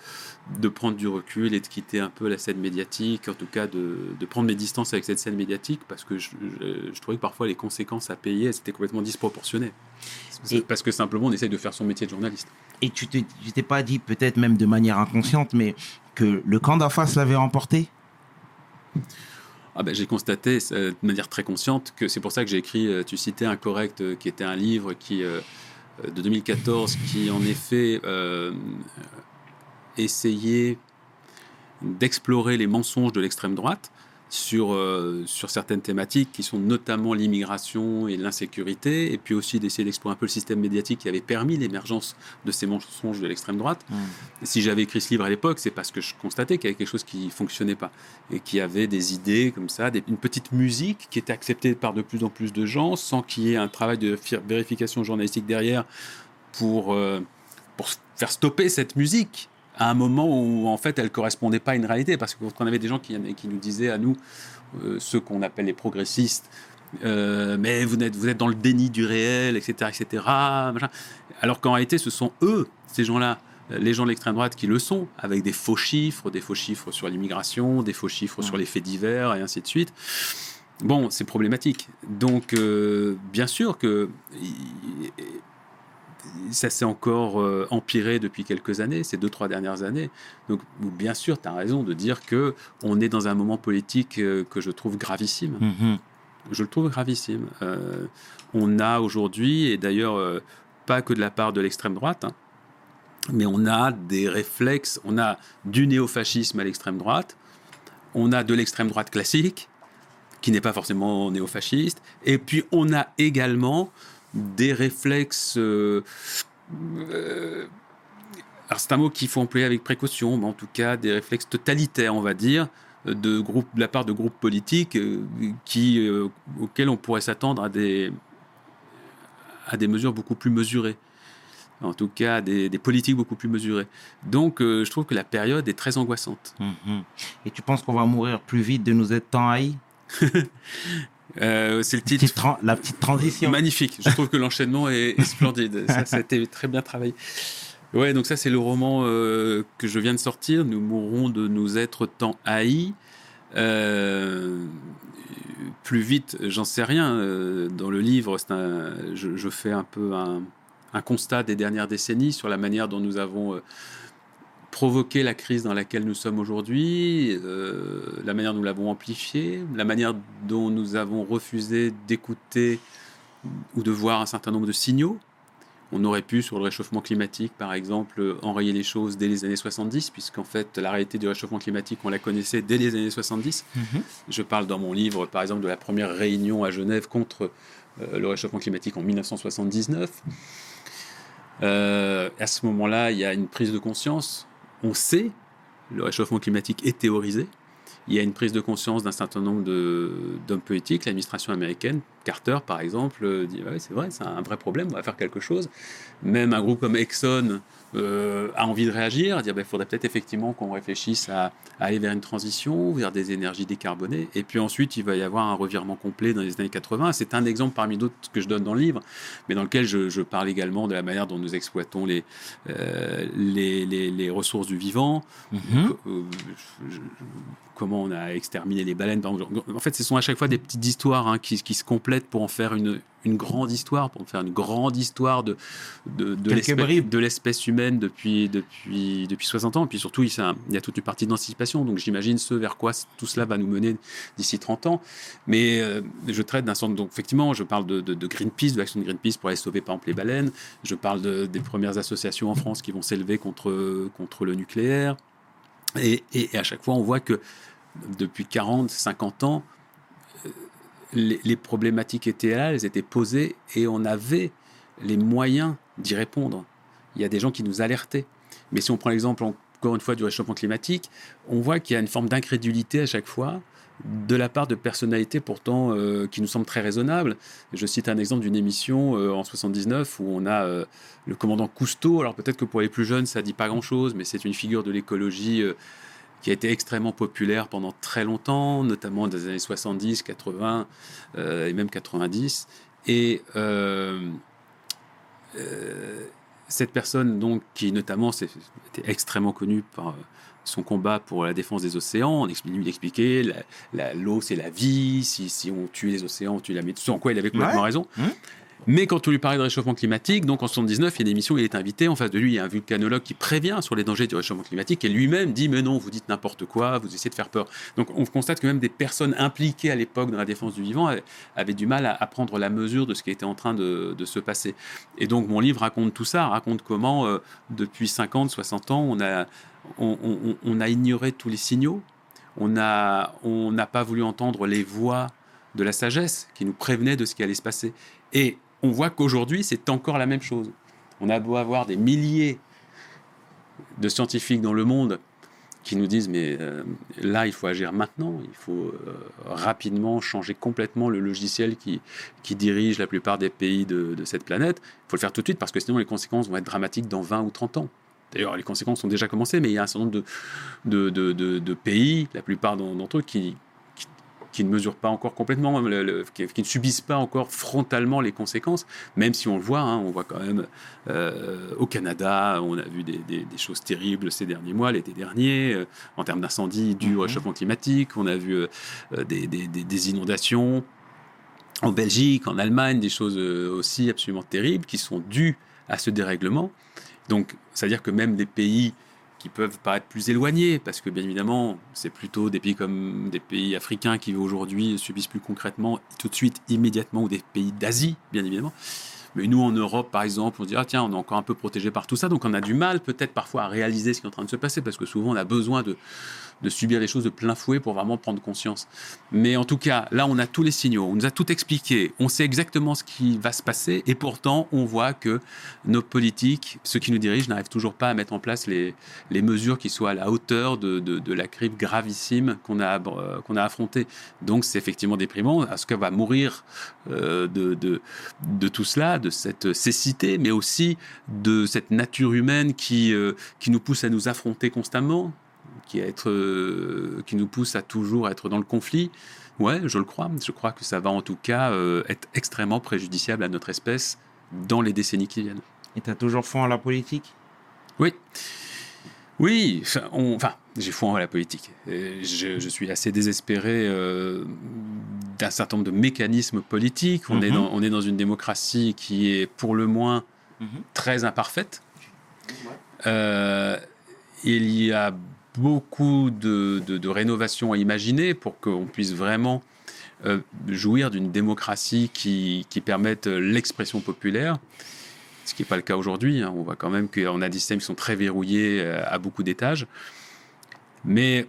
de prendre du recul et de quitter un peu la scène médiatique, en tout cas de, de prendre mes distances avec cette scène médiatique, parce que je, je- je trouvais que parfois les conséquences à payer, étaient complètement Et- Parce que simplement on essaye de faire son métier de journaliste. Et tu te- tu t'es pas dit, peut-être même de manière inconsciente, mais que le camp d'en face l'avait remporté Ah ben, j'ai constaté euh, de manière très consciente que c'est pour ça que j'ai écrit, euh, tu citais Incorrect, euh, qui était un livre qui, de 2014 qui en effet euh, essayait d'explorer les mensonges de l'extrême droite sur, euh, sur certaines thématiques qui sont notamment l'immigration et l'insécurité, et puis aussi d'essayer d'explorer un peu le système médiatique qui avait permis l'émergence de ces mensonges de l'extrême droite. Si j'avais écrit ce livre à l'époque, c'est parce que je constatais qu'il y avait quelque chose qui fonctionnait pas et qu'il y avait des idées comme ça, des- une petite musique qui était acceptée par de plus en plus de gens sans qu'il y ait un travail de fi- vérification journalistique derrière pour, euh, pour faire stopper cette musique à un moment où en fait elle correspondait pas à une réalité parce que on avait des gens qui, nous disaient à nous euh, ceux qu'on appelle les progressistes euh, mais vous êtes, dans le déni du réel, etc., etc. Alors qu'en réalité, ce sont eux, ces gens-là, euh, les gens de l'extrême droite qui le sont, avec des faux chiffres, des faux chiffres sur l'immigration, des faux chiffres sur les faits divers, et ainsi de suite. Bon, c'est problématique. Donc, euh, bien sûr que ça s'est encore euh, empiré depuis quelques années, ces deux, trois dernières années. Donc, bien sûr, tu as raison de dire que on est dans un moment politique euh, que je trouve gravissime. Mhm. Je le trouve gravissime. Euh, on a aujourd'hui, et d'ailleurs pas que de la part de l'extrême droite, hein, mais on a des réflexes, on a du néofascisme à l'extrême droite, on a de l'extrême droite classique, qui n'est pas forcément néofasciste, et puis on a également des réflexes... euh, euh, alors c'est un mot qu'il faut employer avec précaution, mais en tout cas des réflexes totalitaires, on va dire, de, groupes, de la part de groupes politiques euh, qui, auxquels on pourrait s'attendre à des, à des mesures beaucoup plus mesurées. En tout cas, des, des politiques beaucoup plus mesurées. Donc, euh, je trouve que la période est très angoissante. Mhm. Et tu penses qu'on va mourir plus vite de nous être tant haïs? Euh, c'est le titre Petite La petite transition. Magnifique. Je trouve que l'enchaînement est, est splendide. Ça, a été très bien travaillé. Ouais, donc ça, c'est le roman euh, que je viens de sortir. Nous mourrons de nous être tant haïs. Euh, plus vite, j'en sais rien. Dans le livre, un- je, je fais un peu un, un constat des dernières décennies sur la manière dont nous avons provoqué la crise dans laquelle nous sommes aujourd'hui, euh, la manière dont nous l'avons amplifiée, la manière dont nous avons refusé d'écouter ou de voir un certain nombre de signaux. On aurait pu, sur le réchauffement climatique, par exemple, enrayer les choses dès les années 70, puisqu'en fait, la réalité du réchauffement climatique, on la connaissait dès les années 70. Mhm. Je parle dans mon livre, par exemple, de la première réunion à Genève contre euh, le réchauffement climatique en 1979. Euh, à ce moment-là, il y a une prise de conscience. On sait, le réchauffement climatique est théorisé. Il y a une prise de conscience d'un certain nombre d'hommes politiques, l'administration américaine Carter, par exemple, dit ouais, c'est vrai, c'est un vrai problème, on va faire quelque chose. Même un groupe comme Exxon euh, a envie de réagir, dire il faudrait peut-être effectivement qu'on réfléchisse à, à aller vers une transition, vers des énergies décarbonées. Et puis ensuite, il va y avoir un revirement complet dans les années 80. C'est un exemple parmi d'autres que je donne dans le livre, mais dans lequel je, je parle également de la manière dont nous exploitons les, euh, les, les, les ressources du vivant, Mhm. euh, je- je- comment on a exterminé les baleines. En fait, ce sont à chaque fois des petites histoires hein, qui, qui se complètent pour en faire une, une grande histoire, pour en faire une grande histoire de, de, l'espèce- humaine depuis, depuis, depuis 60 ans. Et puis surtout, il, il y a toute une partie d'anticipation. Donc j'imagine ce vers quoi tout cela va nous mener d'ici 30 ans. Mais euh, je traite d'un centre. Donc effectivement, je parle de, de, de Greenpeace, de l'action de Greenpeace pour aller sauver par exemple les baleines. Je parle de- des premières associations en France qui vont s'élever contre, contre le nucléaire. Et, à chaque fois, on voit que depuis 40, 50 ans, euh, les problématiques étaient là, elles étaient posées et on avait les moyens d'y répondre. Il y a des gens qui nous alertaient. Mais si on prend l'exemple encore une fois du réchauffement climatique, on voit qu'il y a une forme d'incrédulité à chaque fois de la part de personnalités pourtant euh, qui nous semblent très raisonnables. Je cite un exemple d'une émission euh, en 79 où on a euh, le commandant Cousteau. Alors peut-être que pour les plus jeunes, ça dit pas grand-chose, mais c'est une figure de l'écologie qui a été extrêmement populaire pendant très longtemps, notamment dans les années 70, 80 euh, et même 90. Et cette personne, donc, qui notamment était extrêmement connue par son combat pour la défense des océans, on lui expliquait la- la- l'eau c'est la vie, si, si on tue les océans, on tue la météo, en quoi il avait complètement Ouais. raison. Mhm. Mais quand on lui parlait de réchauffement climatique, donc en 79, il y a une émission, il est invité, en face de lui, il y a un vulcanologue qui prévient sur les dangers du réchauffement climatique et lui-même dit Mais non, vous dites n'importe quoi, vous essayez de faire peur. Donc on constate que même des personnes impliquées à l'époque dans la défense du vivant avaient, du mal à, prendre la mesure de ce qui était en train de, se passer. Et donc mon livre raconte tout ça, raconte comment euh, depuis 50, 60 ans, on a, ignoré tous les signaux, on n'a pas voulu entendre les voix de la sagesse qui nous prévenaient de ce qui allait se passer. On voit qu'aujourd'hui, c'est encore la même chose. On a beau avoir des milliers de scientifiques dans le monde qui nous disent mais euh, là il faut agir maintenant, il faut euh, rapidement changer complètement le logiciel qui, dirige la plupart des pays de, cette planète. Il faut le faire tout de suite parce que sinon les conséquences vont être dramatiques dans 20 ou 30 ans. D'ailleurs les conséquences ont déjà commencé mais il y a un certain nombre de, de, pays, la plupart d'en- d'entre eux qui, qui, ne mesurent pas encore complètement, le- le- qui, qui ne subissent pas encore frontalement les conséquences, même si on le voit, hein, on voit quand même euh, au Canada, on a vu des, des- des choses terribles ces derniers mois, l'été dernier, euh, en termes d'incendie dû Mhm. au réchauffement climatique, on a vu euh, des, inondations en Belgique, en Allemagne, des choses aussi absolument terribles qui sont dues à ce dérèglement. Donc, c'est-à-dire que même des pays qui peuvent paraître plus éloignés, parce que bien évidemment, c'est plutôt des pays comme des pays africains qui aujourd'hui subissent plus concrètement, tout de suite, immédiatement, ou des pays d'Asie, bien évidemment. Mais nous, en Europe, par exemple, on se dit, ah tiens, on est encore un peu protégé par tout ça, donc on a du mal peut-être parfois à réaliser ce qui est en train de se passer, parce que souvent, on a besoin de, de subir les choses de plein fouet pour vraiment prendre conscience. Mais en tout cas, là, on a tous les signaux, on nous a tout expliqué, on sait exactement ce qui va se passer, et pourtant, on voit que nos politiques, ceux qui nous dirigent, n'arrivent toujours pas à mettre en place les, mesures qui soient à la hauteur de, la crise gravissime qu'on a, euh, qu'on a affrontée. Donc, c'est effectivement déprimant. Est-ce qu'elle va mourir euh, de, tout cela, de cette cécité, mais aussi de cette nature humaine qui, euh, qui nous pousse à nous affronter constamment qui, être, euh, qui nous pousse à toujours être dans le conflit. Ouais, je le crois. Je crois que ça va en tout cas euh, être extrêmement préjudiciable à notre espèce dans les décennies qui viennent. Et t'as toujours foi en la politique? Oui. Oui, enfin, on- enfin, j'ai foi en la politique. Et Je, je suis assez désespéré euh, d'un certain nombre de mécanismes politiques. On, est Mhm. dans, on est dans une démocratie qui est pour le moins très imparfaite. Euh, il y a beaucoup de, rénovations à imaginer pour qu'on puisse vraiment euh, jouir d'une démocratie qui, permette l'expression populaire, ce qui n'est pas le cas aujourd'hui. hein. On voit quand même qu'on a des systèmes qui sont très verrouillés euh, à beaucoup d'étages. Mais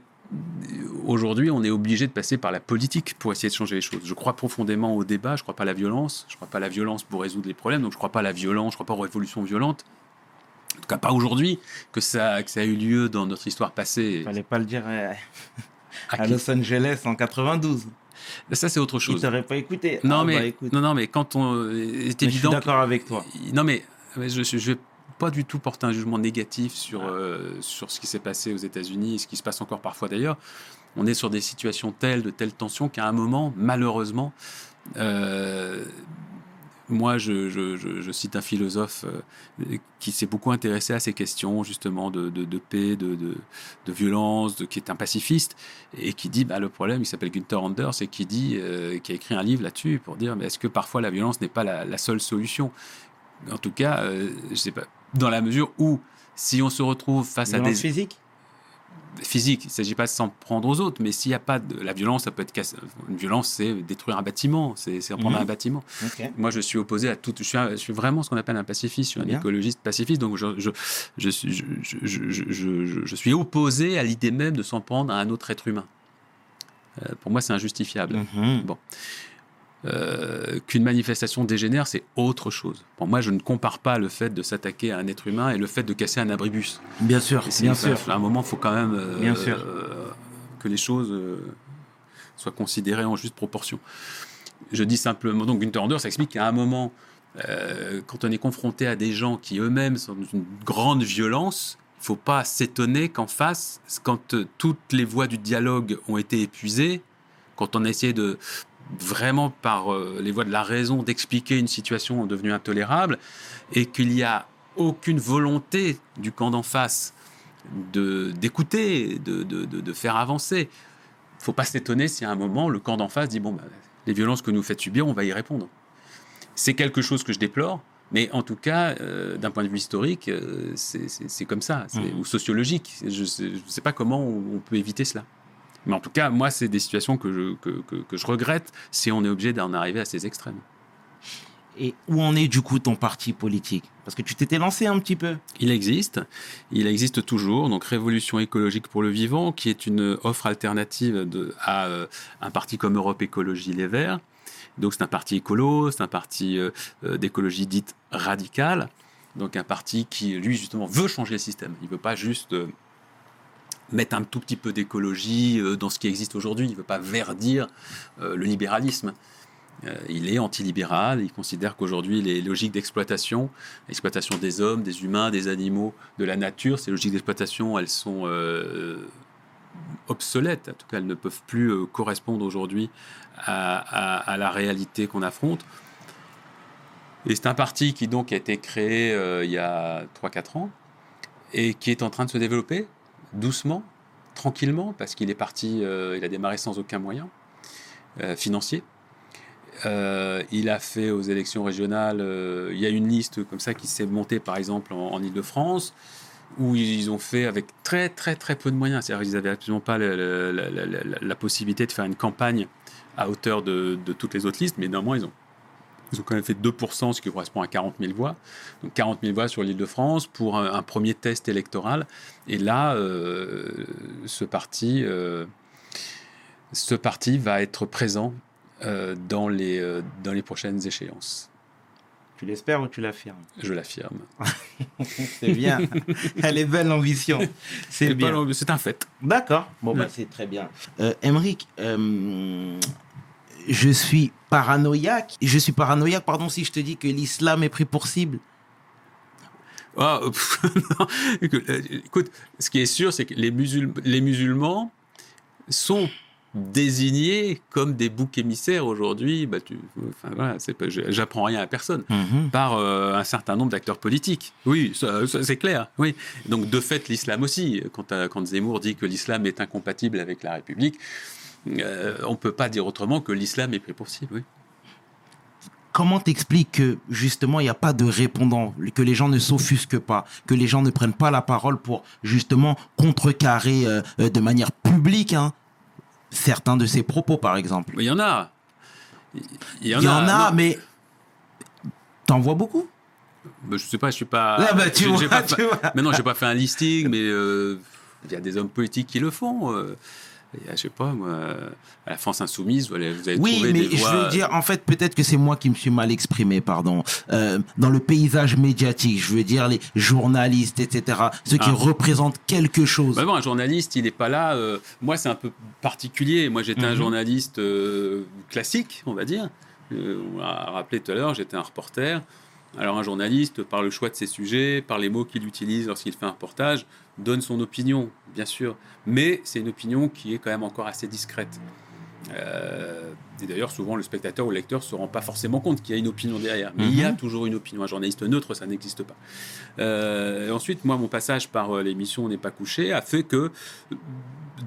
aujourd'hui, on est obligé de passer par la politique pour essayer de changer les choses. Je crois profondément au débat, je ne crois pas à la violence, je ne crois pas à la violence pour résoudre les problèmes, donc je ne crois pas à la violence, je ne crois pas aux révolutions violentes. En tout cas, pas aujourd'hui, que ça, que ça a eu lieu dans notre histoire passée. Fallait pas le dire euh, À Los Angeles en 92. Ça, c'est autre Il chose. t'aurait pas écouté. Non, Ah, mais, bah, écoute. non, non, mais quand on. C'est Mais je suis évident. d'accord avec toi. Non, mais mais je ne vais pas du tout porter un jugement négatif sur, Ah. euh, sur ce qui s'est passé aux États-Unis et ce qui se passe encore parfois d'ailleurs. On est sur des situations telles, de telles tensions qu'à un moment, malheureusement, euh, moi, je, je- je- je cite un philosophe euh, qui s'est beaucoup intéressé à ces questions, justement, de, de- de paix, de, violence, qui est un pacifiste, et qui dit, bah, le problème, il s'appelle Günther Anders, et qui dit, euh, qui a écrit un livre là-dessus pour dire, mais est-ce que parfois la violence n'est pas la, la seule solution? En tout cas, euh, je sais pas, dans la mesure où, si on se retrouve face à Violence des physique? Physique. Il ne s'agit pas de s'en prendre aux autres, mais s'il n'y a pas de la violence, ça peut être casse- une violence, c'est détruire un bâtiment, c'est en prendre Mhm. un bâtiment. Moi, je suis opposé à tout. Je suis, un- je suis vraiment ce qu'on appelle un pacifiste, je suis un Bien. écologiste pacifiste, donc je, je, je, suis- je, opposé à l'idée même de s'en prendre à un autre être humain. Euh, pour moi, c'est injustifiable. Mhm. Euh, Qu'une manifestation dégénère, c'est autre chose. Pour moi, je ne compare pas le fait de s'attaquer à un être humain et le fait de casser un abribus. Bien sûr, bien sûr. À un moment, il faut quand même euh, Bien sûr. euh, que les choses soient considérées en juste proportion. Je dis simplement, donc Günther Anders explique qu'à un moment, quand on est confronté à des gens qui eux-mêmes sont dans une grande violence, il ne faut pas s'étonner qu'en face, quand toutes les voies du dialogue ont été épuisées, quand on a essayé de vraiment par euh, les voies de la raison d'expliquer une situation devenue intolérable et qu'il n'y a aucune volonté du camp d'en face de d'écouter, de, de, de, de faire avancer. faut pas s'étonner si à un moment le camp d'en face dit bon bah, les violences que nous faites subir, on va y répondre. C'est quelque chose que je déplore, mais en tout cas, euh, d'un point de vue historique, euh, c'est- comme ça, Mhm. ou sociologique. Je ne sais, pas comment on, on peut éviter cela. Mais en tout cas, moi, c'est des situations que je, que, que- que je regrette si on est obligé d'en arriver à ces extrêmes. Et où en est du coup ton parti politique? Parce que tu t'étais lancé un petit peu. Il existe, il existe toujours, donc Révolution écologique pour le vivant, qui est une offre alternative de, à euh, un parti comme Europe Écologie Les Verts. Donc c'est un parti écolo, c'est un parti euh, euh, d'écologie dite radicale, donc un parti qui, lui, justement, veut changer le système. Il ne veut pas juste euh, mettre un tout petit peu d'écologie euh, dans ce qui existe aujourd'hui, il ne veut pas verdir euh, le libéralisme. Euh, il est antilibéral, il considère qu'aujourd'hui les logiques d'exploitation, l'exploitation des hommes, des humains, des animaux, de la nature, ces logiques d'exploitation, elles sont obsolètes, en tout cas elles ne peuvent plus correspondre aujourd'hui à, la réalité qu'on affronte. Et c'est un parti qui donc a été créé il y a 3-4 ans et qui est en train de se développer doucement, tranquillement, parce qu'il est parti, euh, il a démarré sans aucun moyen euh, financier. Euh, il a fait aux élections régionales, il y a une liste comme ça qui s'est montée par exemple en, en Ile-de-France, où ils ont fait avec très très très peu de moyens. C'est-à-dire qu'ils n'avaient absolument pas la possibilité de faire une campagne à hauteur de, de toutes les autres listes, mais néanmoins ils ont, ils ont quand même fait 2%, ce qui correspond à 40 000 voix. Donc 40 000 voix sur l'Île-de-France pour un, un premier test électoral. Et là, euh, ce parti... euh, ce parti va être présent euh, dans, les, dans les prochaines échéances. Tu l'espères ou tu l'affirmes? Je l'affirme. C'est bien. Elle est belle l'ambition. C'est bien. c'est un fait. D'accord. Bon, bah, c'est très bien. Euh, Emric, euh, je suis paranoïaque. Je suis paranoïaque, pardon, si je te dis que l'islam est pris pour cible. Ah, euh, pff, écoute, ce qui est sûr, c'est que les, musul- les musulmans sont désignés comme des boucs émissaires aujourd'hui. Bah, tu, enfin, voilà, j'apprends rien à personne. par euh, un certain nombre d'acteurs politiques. Oui, c'est clair. Oui. Donc de fait, l'islam aussi. Quand, euh, quand Zemmour dit que l'islam est incompatible avec la République, euh, on ne peut pas dire autrement que l'islam est pris pour cible. Oui. Comment t'expliques que justement il n'y a pas de répondant, que les gens ne s'offusquent pas, que les gens ne prennent pas la parole pour justement contrecarrer euh, euh, de manière publique hein, certains de ces propos, par exemple? Il y en a. Il Il y en a, mais t'en vois beaucoup? Bah, je sais pas, je suis pas. Ah bah, tu vois, pas tu fait- vois. Mais non, j'ai pas fait un listing, mais euh, il y a des hommes politiques qui le font. euh. A, je sais pas, moi, à la France Insoumise, vous allez, vous allez Oui, trouver mais je veux dire, en fait, peut-être que c'est moi qui me suis mal exprimé, pardon. Euh, dans le paysage médiatique, je veux dire les journalistes, etc., ceux qui Ah. représentent quelque chose. Bah bon, un journaliste, il n'est pas là. euh, moi, c'est un peu particulier. Moi, j'étais un Mhm. journaliste euh, classique, on va dire. Euh, on l'a rappelé tout à l'heure, j'étais un reporter. Alors, un journaliste, par le choix de ses sujets, par les mots qu'il utilise lorsqu'il fait un reportage, donne son opinion, bien sûr. Mais c'est une opinion qui est quand même encore assez discrète. Euh, et d'ailleurs, souvent, le spectateur ou le lecteur ne se rend pas forcément compte qu'il y a une opinion derrière. Mais il y a Mhm. toujours une opinion. Un journaliste neutre, ça n'existe pas. Euh, et ensuite, moi, mon passage par euh, l'émission n'est pas couché a fait que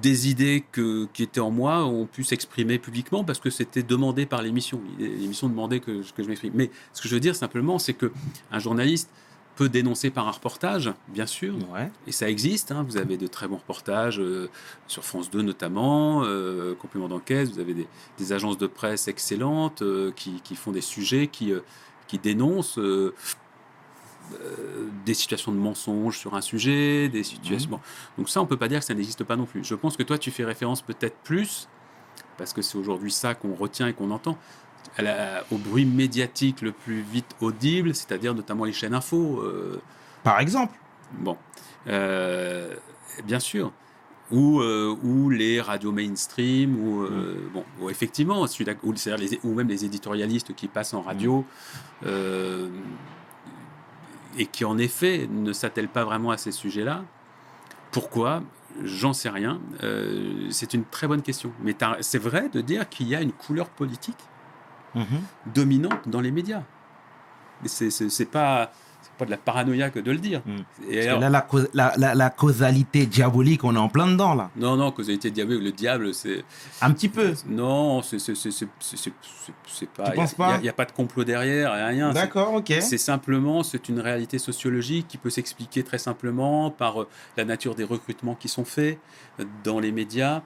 des idées que, qui étaient en moi ont pu s'exprimer publiquement parce que c'était demandé par l'émission. L'émission demandait que, que je m'exprime. Mais ce que je veux dire simplement, c'est que un journaliste peut dénoncer par un reportage, bien sûr, Ouais. et ça existe. hein. Vous avez de très bons reportages euh, sur France 2 notamment, euh, complément d'enquête. Vous avez des, des agences de presse excellentes euh, qui, qui font des sujets qui, qui dénoncent des situations de mensonges sur un sujet, des situations. bon. Donc ça, on peut pas dire que ça n'existe pas non plus. Je pense que toi, tu fais référence peut-être plus parce que c'est aujourd'hui ça qu'on retient et qu'on entend. à la- au bruit médiatique le plus vite audible, c'est-à-dire notamment les chaînes info. euh, Par exemple. Bon, Euh, bien sûr. Ou, euh, ou les radios mainstream, ou, euh, bon, ou effectivement, ou, les- ou même les éditorialistes qui passent en radio, euh, et qui en effet ne s'attellent pas vraiment à ces sujets-là. Pourquoi? J'en sais rien. Euh, c'est une très bonne question. Mais c'est vrai de dire qu'il y a une couleur politique Mhm. dominante dans les médias. C'est pas, pas de la paranoïa que de le dire. Mm. Et alors- là, la, cause- la, la- la causalité diabolique, on est en plein dedans, là. Non, non, causalité diabolique, le diable, c'est. Un petit peu. Non, c'est pas. Tu Il penses pas n'y a, pas de complot derrière, a rien. D'accord, ok. C'est simplement, c'est une réalité sociologique qui peut s'expliquer très simplement par euh, la nature des recrutements qui sont faits euh, dans les médias.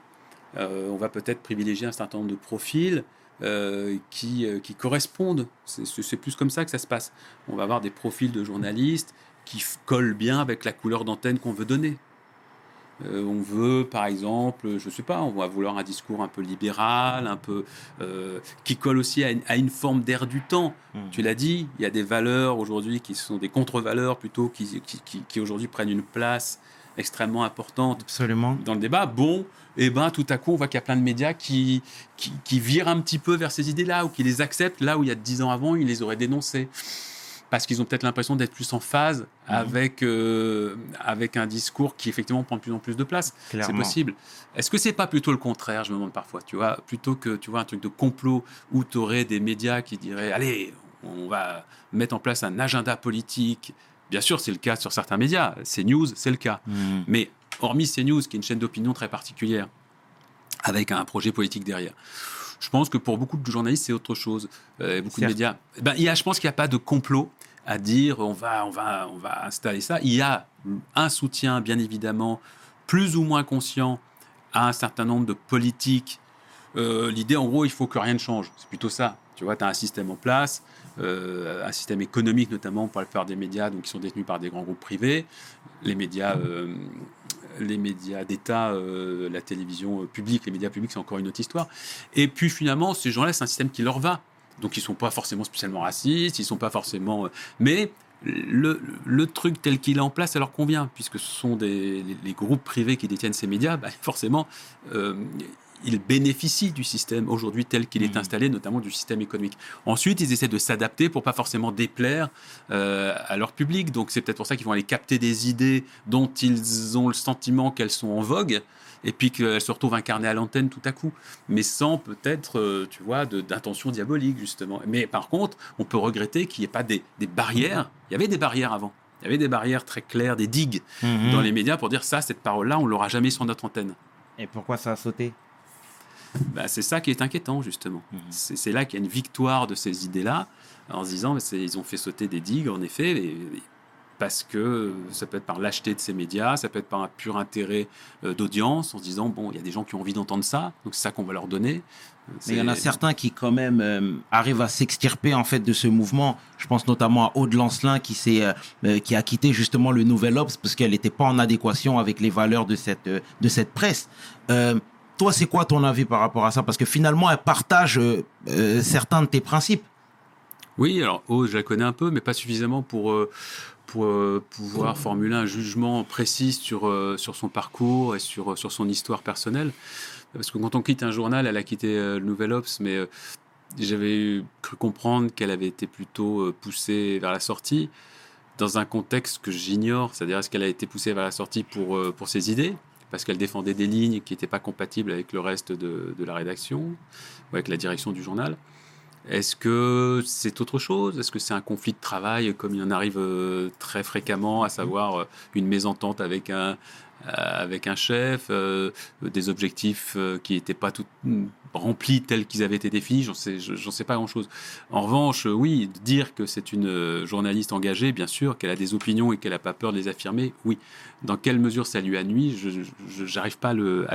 Euh, on va peut-être privilégier un certain nombre de profils euh, qui, euh, qui correspondent. C'est- plus comme ça que ça se passe. On va avoir des profils de journalistes qui collent bien avec la couleur d'antenne qu'on veut donner. Euh, on veut, par exemple, je sais pas, on va vouloir un discours un peu libéral, un peu euh, qui colle aussi à une, à une forme d'air du temps. Mm. Tu l'as dit, il y a des valeurs aujourd'hui qui sont des contre-valeurs plutôt, qui, qui, qui- qui aujourd'hui prennent une place extrêmement importante Absolument. dans le débat. Bon, et ben tout à coup, on voit qu'il y a plein de médias qui, qui, qui virent un petit peu vers ces idées-là ou qui les acceptent là où il y a dix ans avant, ils les auraient dénoncées. Parce qu'ils ont peut-être l'impression d'être plus en phase avec, euh, avec un discours qui effectivement prend de plus en plus de place. C'est possible. Est-ce que c'est pas plutôt le contraire, je me demande parfois, tu vois, plutôt que tu vois un truc de complot où tu aurais des médias qui diraient allez, on va mettre en place un agenda politique. Bien sûr, c'est le cas sur certains médias. CNews, c'est le cas. Mhm. Mais hormis CNews, qui est une chaîne d'opinion très particulière, avec un projet politique derrière, je pense que pour beaucoup de journalistes, c'est autre chose. Euh, beaucoup de médias. Ben, il y a, je pense qu'il n'y a pas de complot à dire on va, on, va, on va installer ça. Il y a un soutien, bien évidemment, plus ou moins conscient à un certain nombre de politiques. Euh, L'idée, en gros, il faut que rien ne change. C'est plutôt ça. Tu vois, tu as un système en place, euh, un système économique notamment pour la plupart des médias, donc qui sont détenus par des grands groupes privés. Les médias, euh, médias d'État, euh, la télévision publique, les médias publics, c'est encore une autre histoire. Et puis finalement, ces gens-là, c'est un système qui leur va. Donc ils sont pas forcément spécialement racistes, ils sont pas forcément. mais le, truc tel qu'il est en place, ça leur convient, puisque ce sont les, groupes privés qui détiennent ces médias, bah, forcément, ils bénéficient du système aujourd'hui tel qu'il est Mhm. installé, notamment du système économique. Ensuite, ils essaient de s'adapter pour pas forcément déplaire euh, à leur public. Donc c'est peut-être pour ça qu'ils vont aller capter des idées dont ils ont le sentiment qu'elles sont en vogue et puis qu'elles se retrouvent incarnées à l'antenne tout à coup, mais sans peut-être, euh, tu vois, d'intention diabolique justement. Mais par contre, on peut regretter qu'il n'y ait pas des, des barrières. Il y avait des barrières avant. Il y avait des barrières très claires, des digues Mhm. dans les médias pour dire ça, cette parole-là, on l'aura jamais sur notre antenne. Et pourquoi ça a sauté? Bah, c'est ça qui est inquiétant, justement. Mhm. C'est là qu'il y a une victoire de ces idées-là, en se disant, ils ont fait sauter des digues, en effet, et- et parce que ça peut être par lâcheté de ces médias, ça peut être par un pur intérêt euh, d'audience, en se disant, bon, il y a des gens qui ont envie d'entendre ça, donc c'est ça qu'on va leur donner. Mais il y en a certains qui, quand même, euh, arrivent à s'extirper en fait de ce mouvement. Je pense notamment à Aude Lancelin qui, s'est, euh, euh, qui a quitté justement le Nouvel Obs parce qu'elle n'était pas en adéquation avec les valeurs de cette, euh, de cette presse. Toi, c'est quoi ton avis par rapport à ça? Parce que finalement, elle partage euh, euh, certains de tes principes. Oui, alors oh, je la connais un peu, mais pas suffisamment pour, euh, pour pouvoir formuler un jugement précis sur, sur son parcours et sur, sur son histoire personnelle. Parce que quand on quitte un journal, elle a quitté le Nouvel Obs, mais j'avais cru comprendre qu'elle avait été plutôt poussée vers la sortie dans un contexte que j'ignore, c'est-à-dire est-ce qu'elle a été poussée vers la sortie pour, pour ses idées, parce qu'elle défendait des lignes qui n'étaient pas compatibles avec le reste de, la rédaction, ou avec la direction du journal. Est-ce que c'est autre chose? Est-ce que c'est un conflit de travail comme il en arrive euh, très fréquemment, à savoir euh, une mésentente avec un, avec un chef, euh, des objectifs euh, qui n'étaient pas tout remplis tels qu'ils avaient été définis J'en sais, pas grand-chose. En revanche, euh, oui, dire que c'est une euh, journaliste engagée, bien sûr, qu'elle a des opinions et qu'elle n'a pas peur de les affirmer, oui. Dans quelle mesure ça lui a nuit Je n'arrive pas à le,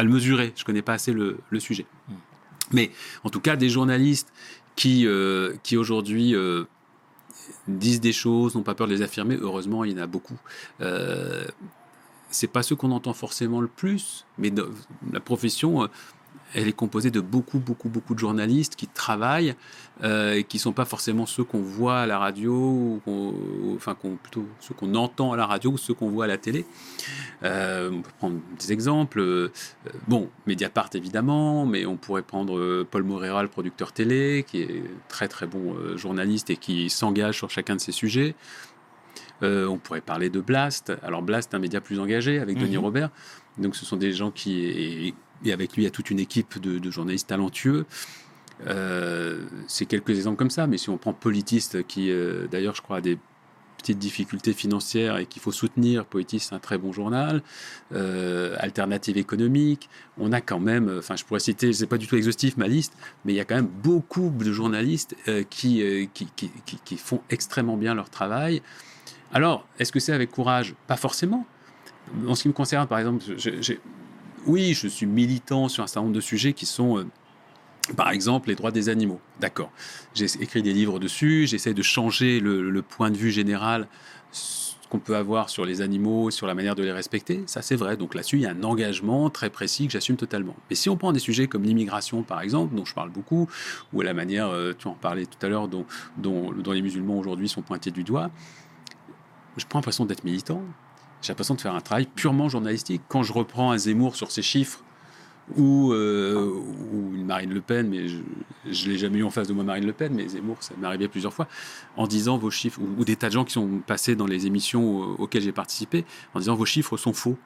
mesurer. Je connais pas assez le, sujet. Mais en tout cas, des journalistes qui, euh, qui aujourd'hui euh, disent des choses, n'ont pas peur de les affirmer, heureusement, il y en a beaucoup. Euh, c'est pas ceux qu'on entend forcément le plus, mais la profession, euh, elle est composée de beaucoup, beaucoup, beaucoup de journalistes qui travaillent euh, et qui sont pas forcément ceux qu'on voit à la radio, ou enfin plutôt ceux qu'on entend à la radio ou ceux qu'on voit à la télé. Euh, on peut prendre des exemples. Bon, Mediapart évidemment, mais on pourrait prendre Paul Moreira, le producteur télé, qui est très très bon journaliste et qui s'engage sur chacun de ces sujets. Euh, on pourrait parler de Blast. Alors Blast, un média plus engagé avec Denis Mhm. Robert. Donc ce sont des gens qui et, et avec lui il y a toute une équipe de, de journalistes talentueux. Euh, c'est quelques exemples comme ça, mais si on prend Politiste, qui euh, d'ailleurs je crois a des petites difficultés financières et qu'il faut soutenir, Politiste c'est un très bon journal, euh, Alternative économique, on a quand même, enfin je pourrais citer, c'est pas du tout exhaustif ma liste, mais il y a quand même beaucoup de journalistes euh, euh, qui, qui- qui font extrêmement bien leur travail. Alors, est-ce que c'est avec courage? Pas forcément. En ce qui me concerne, par exemple, oui, je suis militant sur un certain nombre de sujets qui sont, euh, par exemple, les droits des animaux. D'accord. J'ai écrit des livres dessus, j'essaie de changer le, point de vue général qu'on peut avoir sur les animaux, sur la manière de les respecter. Ça, c'est vrai. Donc là-dessus, il y a un engagement très précis que j'assume totalement. Mais si on prend des sujets comme l'immigration, par exemple, dont je parle beaucoup, ou la manière, euh, tu en parlais tout à l'heure, dont les musulmans aujourd'hui sont pointés du doigt, je prends l'impression d'être militant. J'ai l'impression de faire un travail purement journalistique. Quand je reprends un Zemmour sur ses chiffres, ou, euh, ou une Marine Le Pen, mais je ne l'ai jamais eu en face de moi, Marine Le Pen, mais Zemmour, ça m'est arrivé plusieurs fois, en disant vos chiffres, ou, des tas de gens qui sont passés dans les émissions euh, auxquelles j'ai participé, en disant vos chiffres sont faux.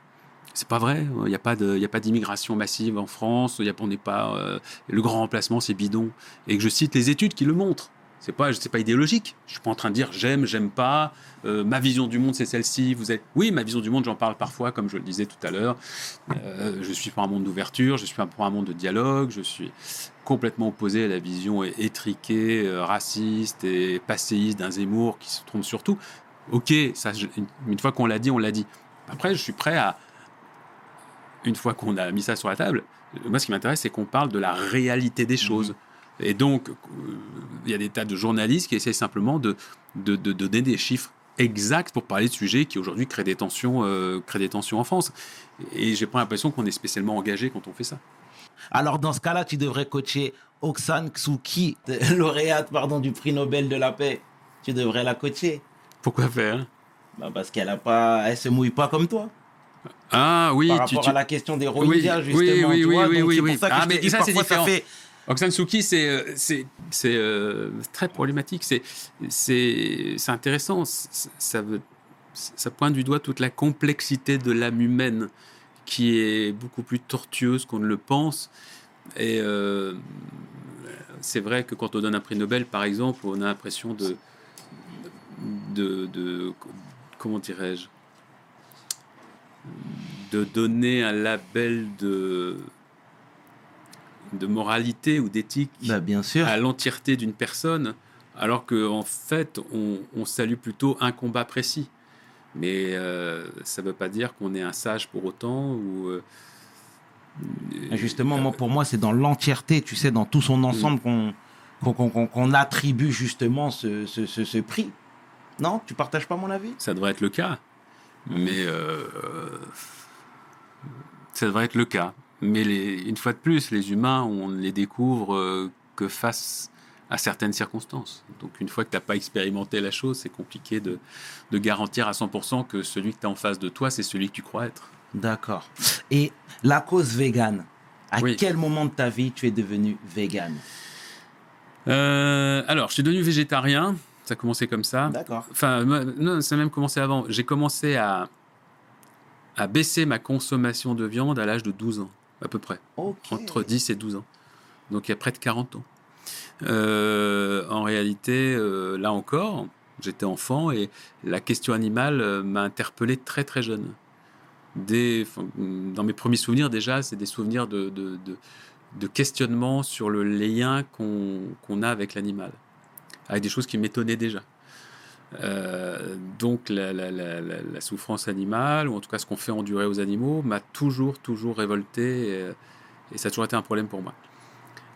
C'est pas vrai. Il n'y a pas y a pas d'immigration massive en France. Y a, on n'est pas euh, le grand remplacement, c'est bidon. Et que je cite les études qui le montrent. C'est pas, c'est pas idéologique. Je suis pas en train de dire j'aime, j'aime pas. Euh, ma vision du monde, c'est celle-ci. Vous êtes, oui, ma vision du monde, j'en parle parfois, comme je le disais tout à l'heure. Euh, je suis pour un monde d'ouverture. Je suis pour un monde de dialogue. Je suis complètement opposé à la vision étriquée, euh, raciste et passéiste d'un Zemmour qui se trompe sur tout. Ok, ça, je- une, une fois qu'on l'a dit, on l'a dit. Après, je suis prêt à, une fois qu'on a mis ça sur la table, moi, ce qui m'intéresse, c'est qu'on parle de la réalité des choses. Et donc, euh, il y a des tas de journalistes qui essaient simplement de, de, de donner des chiffres exacts pour parler de sujets qui aujourd'hui créent des tensions, euh, créent des tensions en France. Et j'ai pas l'impression qu'on est spécialement engagé quand on fait ça. Alors dans ce cas-là, tu devrais coacher Oksan Tsuki, lauréate pardon, du prix Nobel de la paix. Tu devrais la coacher. Pourquoi faire? Bah, parce qu'elle a pas, elle se mouille pas comme toi. Ah oui, par tu, rapport tu- à la question des Rohingyas, Oui, justement. oui, tu oui, vois, oui, oui, c'est oui. pour ça que Ah, mais dis ça, c'est ça différent. fait. Aung San Suu Kyi, c'est euh, euh, très problématique. C'est intéressant. Ça pointe du doigt toute la complexité de l'âme humaine qui est beaucoup plus tortueuse qu'on ne le pense. Et euh, c'est vrai que quand on donne un prix Nobel, par exemple, on a l'impression de comment dirais-je, de donner un label de de moralité ou d'éthique Bah, bien sûr. à l'entièreté d'une personne, alors qu'en en fait, on, on salue plutôt un combat précis. Mais euh, ça ne veut pas dire qu'on est un sage pour autant. Ou, euh, Justement, moi, pour moi, c'est dans l'entièreté, tu sais, dans tout son ensemble qu'on qu'on qu'on- attribue justement ce, ce, ce, ce prix. Non? Tu partages pas mon avis? Ça devrait être le cas. Mais euh, ça devrait être le cas. Mais les, une fois de plus, les humains, on ne les découvre euh, que face à certaines circonstances. Donc une fois que tu n'as pas expérimenté la chose, c'est compliqué de, de garantir à 100% que celui que tu as en face de toi, c'est celui que tu crois être. D'accord. Et la cause végane, à Oui. quel moment de ta vie tu es devenu végane? Euh, alors, je suis devenu végétarien, ça a commencé comme ça. D'accord. Enfin, non, ça a même commencé avant. J'ai commencé à, à baisser ma consommation de viande à l'âge de 12 ans, à peu près. Entre 10 et 12 ans. Donc il y a près de 40 ans. Euh, en réalité, euh, là encore, j'étais enfant et la question animale euh, m'a interpellé très très jeune. Dans mes premiers souvenirs déjà, c'est des souvenirs de, de, de- de questionnement sur le lien qu'on qu'on a avec l'animal, avec des choses qui m'étonnaient déjà. Euh, donc la, souffrance animale, ou en tout cas ce qu'on fait endurer aux animaux, m'a toujours, toujours révolté. et- et ça a toujours été un problème pour moi.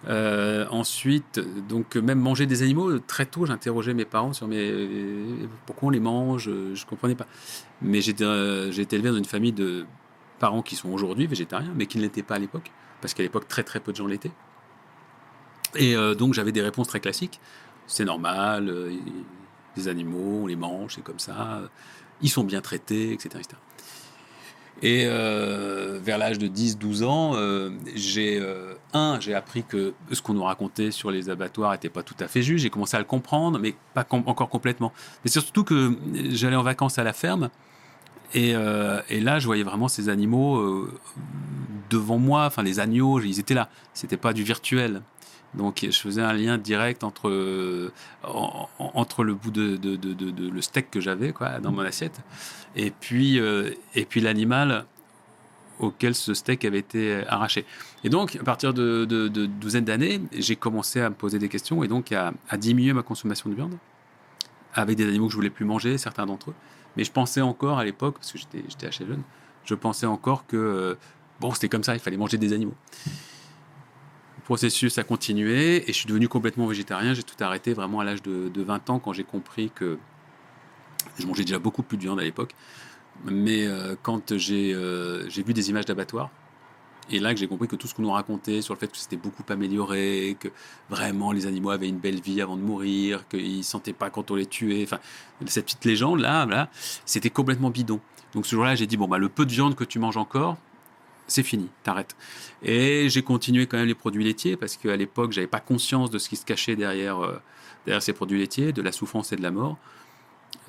Euh, ensuite, donc même manger des animaux, très tôt, j'interrogeais mes parents sur euh, pourquoi on les mange, je ne comprenais pas. Mais j'étais euh, j'ai été élevé dans une famille de parents qui sont aujourd'hui végétariens, mais qui ne l'étaient pas à l'époque, parce qu'à l'époque, très très peu de gens l'étaient. Et euh, donc j'avais des réponses très classiques. C'est normal, les animaux, les mange, c'est comme ça, ils sont bien traités, etc. Et euh, vers l'âge de 10-12 ans, euh, j'ai euh, un, j'ai appris que ce qu'on nous racontait sur les abattoirs n'était pas tout à fait juste. J'ai commencé à le comprendre, mais pas encore complètement. Mais surtout que j'allais en vacances à la ferme, et, et là, je voyais vraiment ces animaux devant moi. Enfin, les agneaux, ils étaient là. C'était pas du virtuel. Donc, je faisais un lien direct entre euh, en- en- entre le bout de, le steak que j'avais dans mon assiette et puis euh, et puis l'animal auquel ce steak avait été arraché. Et donc, à partir de, de, de douzaine d'années, j'ai commencé à me poser des questions et donc à, diminuer ma consommation de viande avec des animaux que je voulais plus manger, certains d'entre eux. Mais je pensais encore à l'époque, parce que j'étais j'étais assez jeune, je pensais encore que euh, bon, c'était comme ça, il fallait manger des animaux. Processus a continué et je suis devenu complètement végétarien. J'ai tout arrêté vraiment à l'âge de, de 20 ans quand j'ai compris que je mangeais déjà beaucoup plus de viande à l'époque. Mais euh, quand j'ai euh, j'ai vu des images d'abattoirs, et là que j'ai compris que tout ce qu'on nous racontait sur le fait que c'était beaucoup amélioré, que vraiment les animaux avaient une belle vie avant de mourir, qu'ils ne sentaient pas quand on les tuait, enfin, cette petite légende là, là c'était complètement bidon. Donc ce jour-là, j'ai dit, bon, bah, le peu de viande que tu manges encore, c'est fini, t'arrêtes. Et j'ai continué quand même les produits laitiers, parce qu'à l'époque, j'avais pas conscience de ce qui se cachait derrière, euh, derrière ces produits laitiers, de la souffrance et de la mort.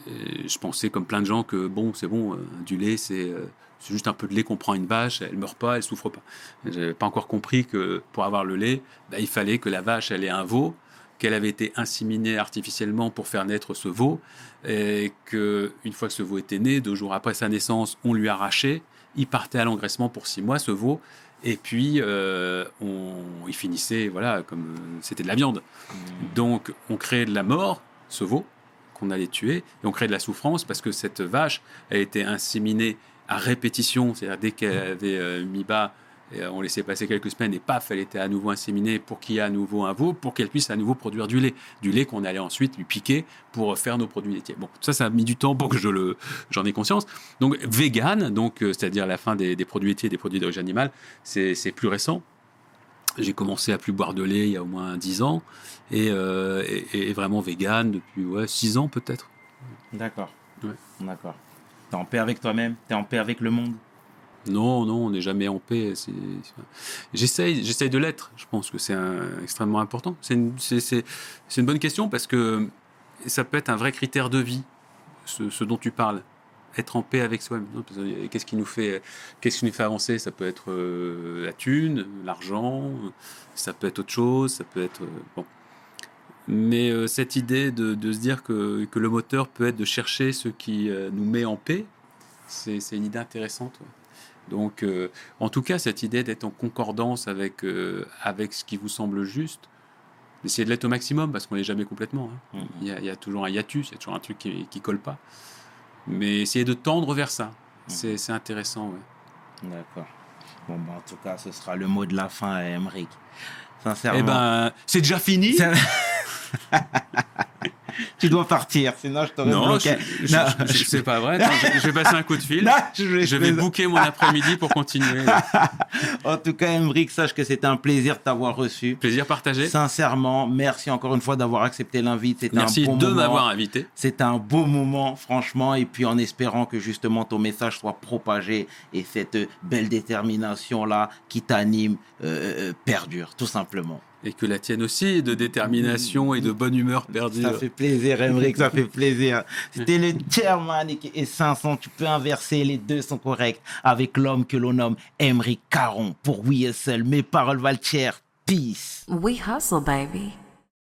Je pensais, comme plein de gens, que bon, c'est bon, euh, du lait, c'est euh, c'est juste un peu de lait qu'on prend à une vache, elle meurt pas, elle souffre pas. J'avais pas encore compris que pour avoir le lait, bah, il fallait que la vache, elle ait un veau, qu'elle avait été inséminée artificiellement pour faire naître ce veau, et que une fois que ce veau était né, deux jours après sa naissance, on lui arrachait, il partait à l'engraissement pour six mois, ce veau, et puis euh, on, il finissait, voilà, comme c'était de la viande. Donc on créait de la mort, ce veau, qu'on allait tuer, et on créait de la souffrance parce que cette vache, elle était inséminée à répétition, c'est-à-dire dès qu'elle avait euh, mis bas, et, euh, on laissait passer quelques semaines et paf, elle était à nouveau inséminée pour qu'il y ait à nouveau un veau, pour qu'elle puisse à nouveau produire du lait. Du lait qu'on allait ensuite lui piquer pour faire nos produits laitiers. Bon, ça, ça a mis du temps pour que je le, j'en ai conscience. Donc, vegan, donc, euh, c'est-à-dire la fin des, des produits laitiers et des produits d'origine animale, c'est c'est plus récent. J'ai commencé à plus boire de lait il y a au moins 10 ans et, euh, et, et vraiment vegan depuis ouais, 6 ans peut-être. D'accord. Ouais. D'accord. T'es en paix avec toi-même T'es en paix avec le monde Non, non, on n'est jamais en paix. J'essaye, j'essaye de l'être. Je pense que c'est extrêmement important. C'est une, bonne question parce que ça peut être un vrai critère de vie, ce, dont tu parles. Être en paix avec soi-même. Que Qu'est-ce qui nous fait, qui nous fait avancer? Ça peut être euh, la thune, l'argent, ça peut être autre chose, ça peut être euh, bon. Mais euh, cette idée de, se dire que, le moteur peut être de chercher ce qui euh, nous met en paix, c'est une idée intéressante. Donc, euh, en tout cas, cette idée d'être en concordance avec, euh, avec ce qui vous semble juste, d'essayer de l'être au maximum, parce qu'on n'est jamais complètement. hein. Mhm. Il, y a, il y a toujours un hiatus, il y a toujours un truc qui ne colle pas. Mais essayer de tendre vers ça, c'est c'est intéressant. ouais. D'accord. Bon, bah, en tout cas, ce sera le mot de la fin à Emmerich. Sincèrement. Eh ben, c'est déjà fini tu dois partir, sinon je t'aurais bloqué. je- Non, je- c'est pas vrai. Attends, je, je vais passer un coup de fil. Non, je vais- booker mon après-midi pour continuer. En tout cas, Emric, sache que c'était un plaisir de t'avoir reçu. Plaisir partagé. Sincèrement, merci encore une fois d'avoir accepté l'invite. C'était un Merci bon de moment. m'avoir invité. C'était un beau moment, franchement, et puis en espérant que justement ton message soit propagé et cette belle détermination-là qui t'anime euh, euh, perdure, tout simplement. Et que la tienne aussi, de détermination et de bonne humeur perdue. Ça fait plaisir, Emmerich, ça fait plaisir. C'était le chairman et- et 500. Tu peux inverser, les deux sont corrects. Avec l'homme que l'on nomme Emmerich Caron pour We Hustle. Mes paroles valent cher. Peace. We hustle, baby.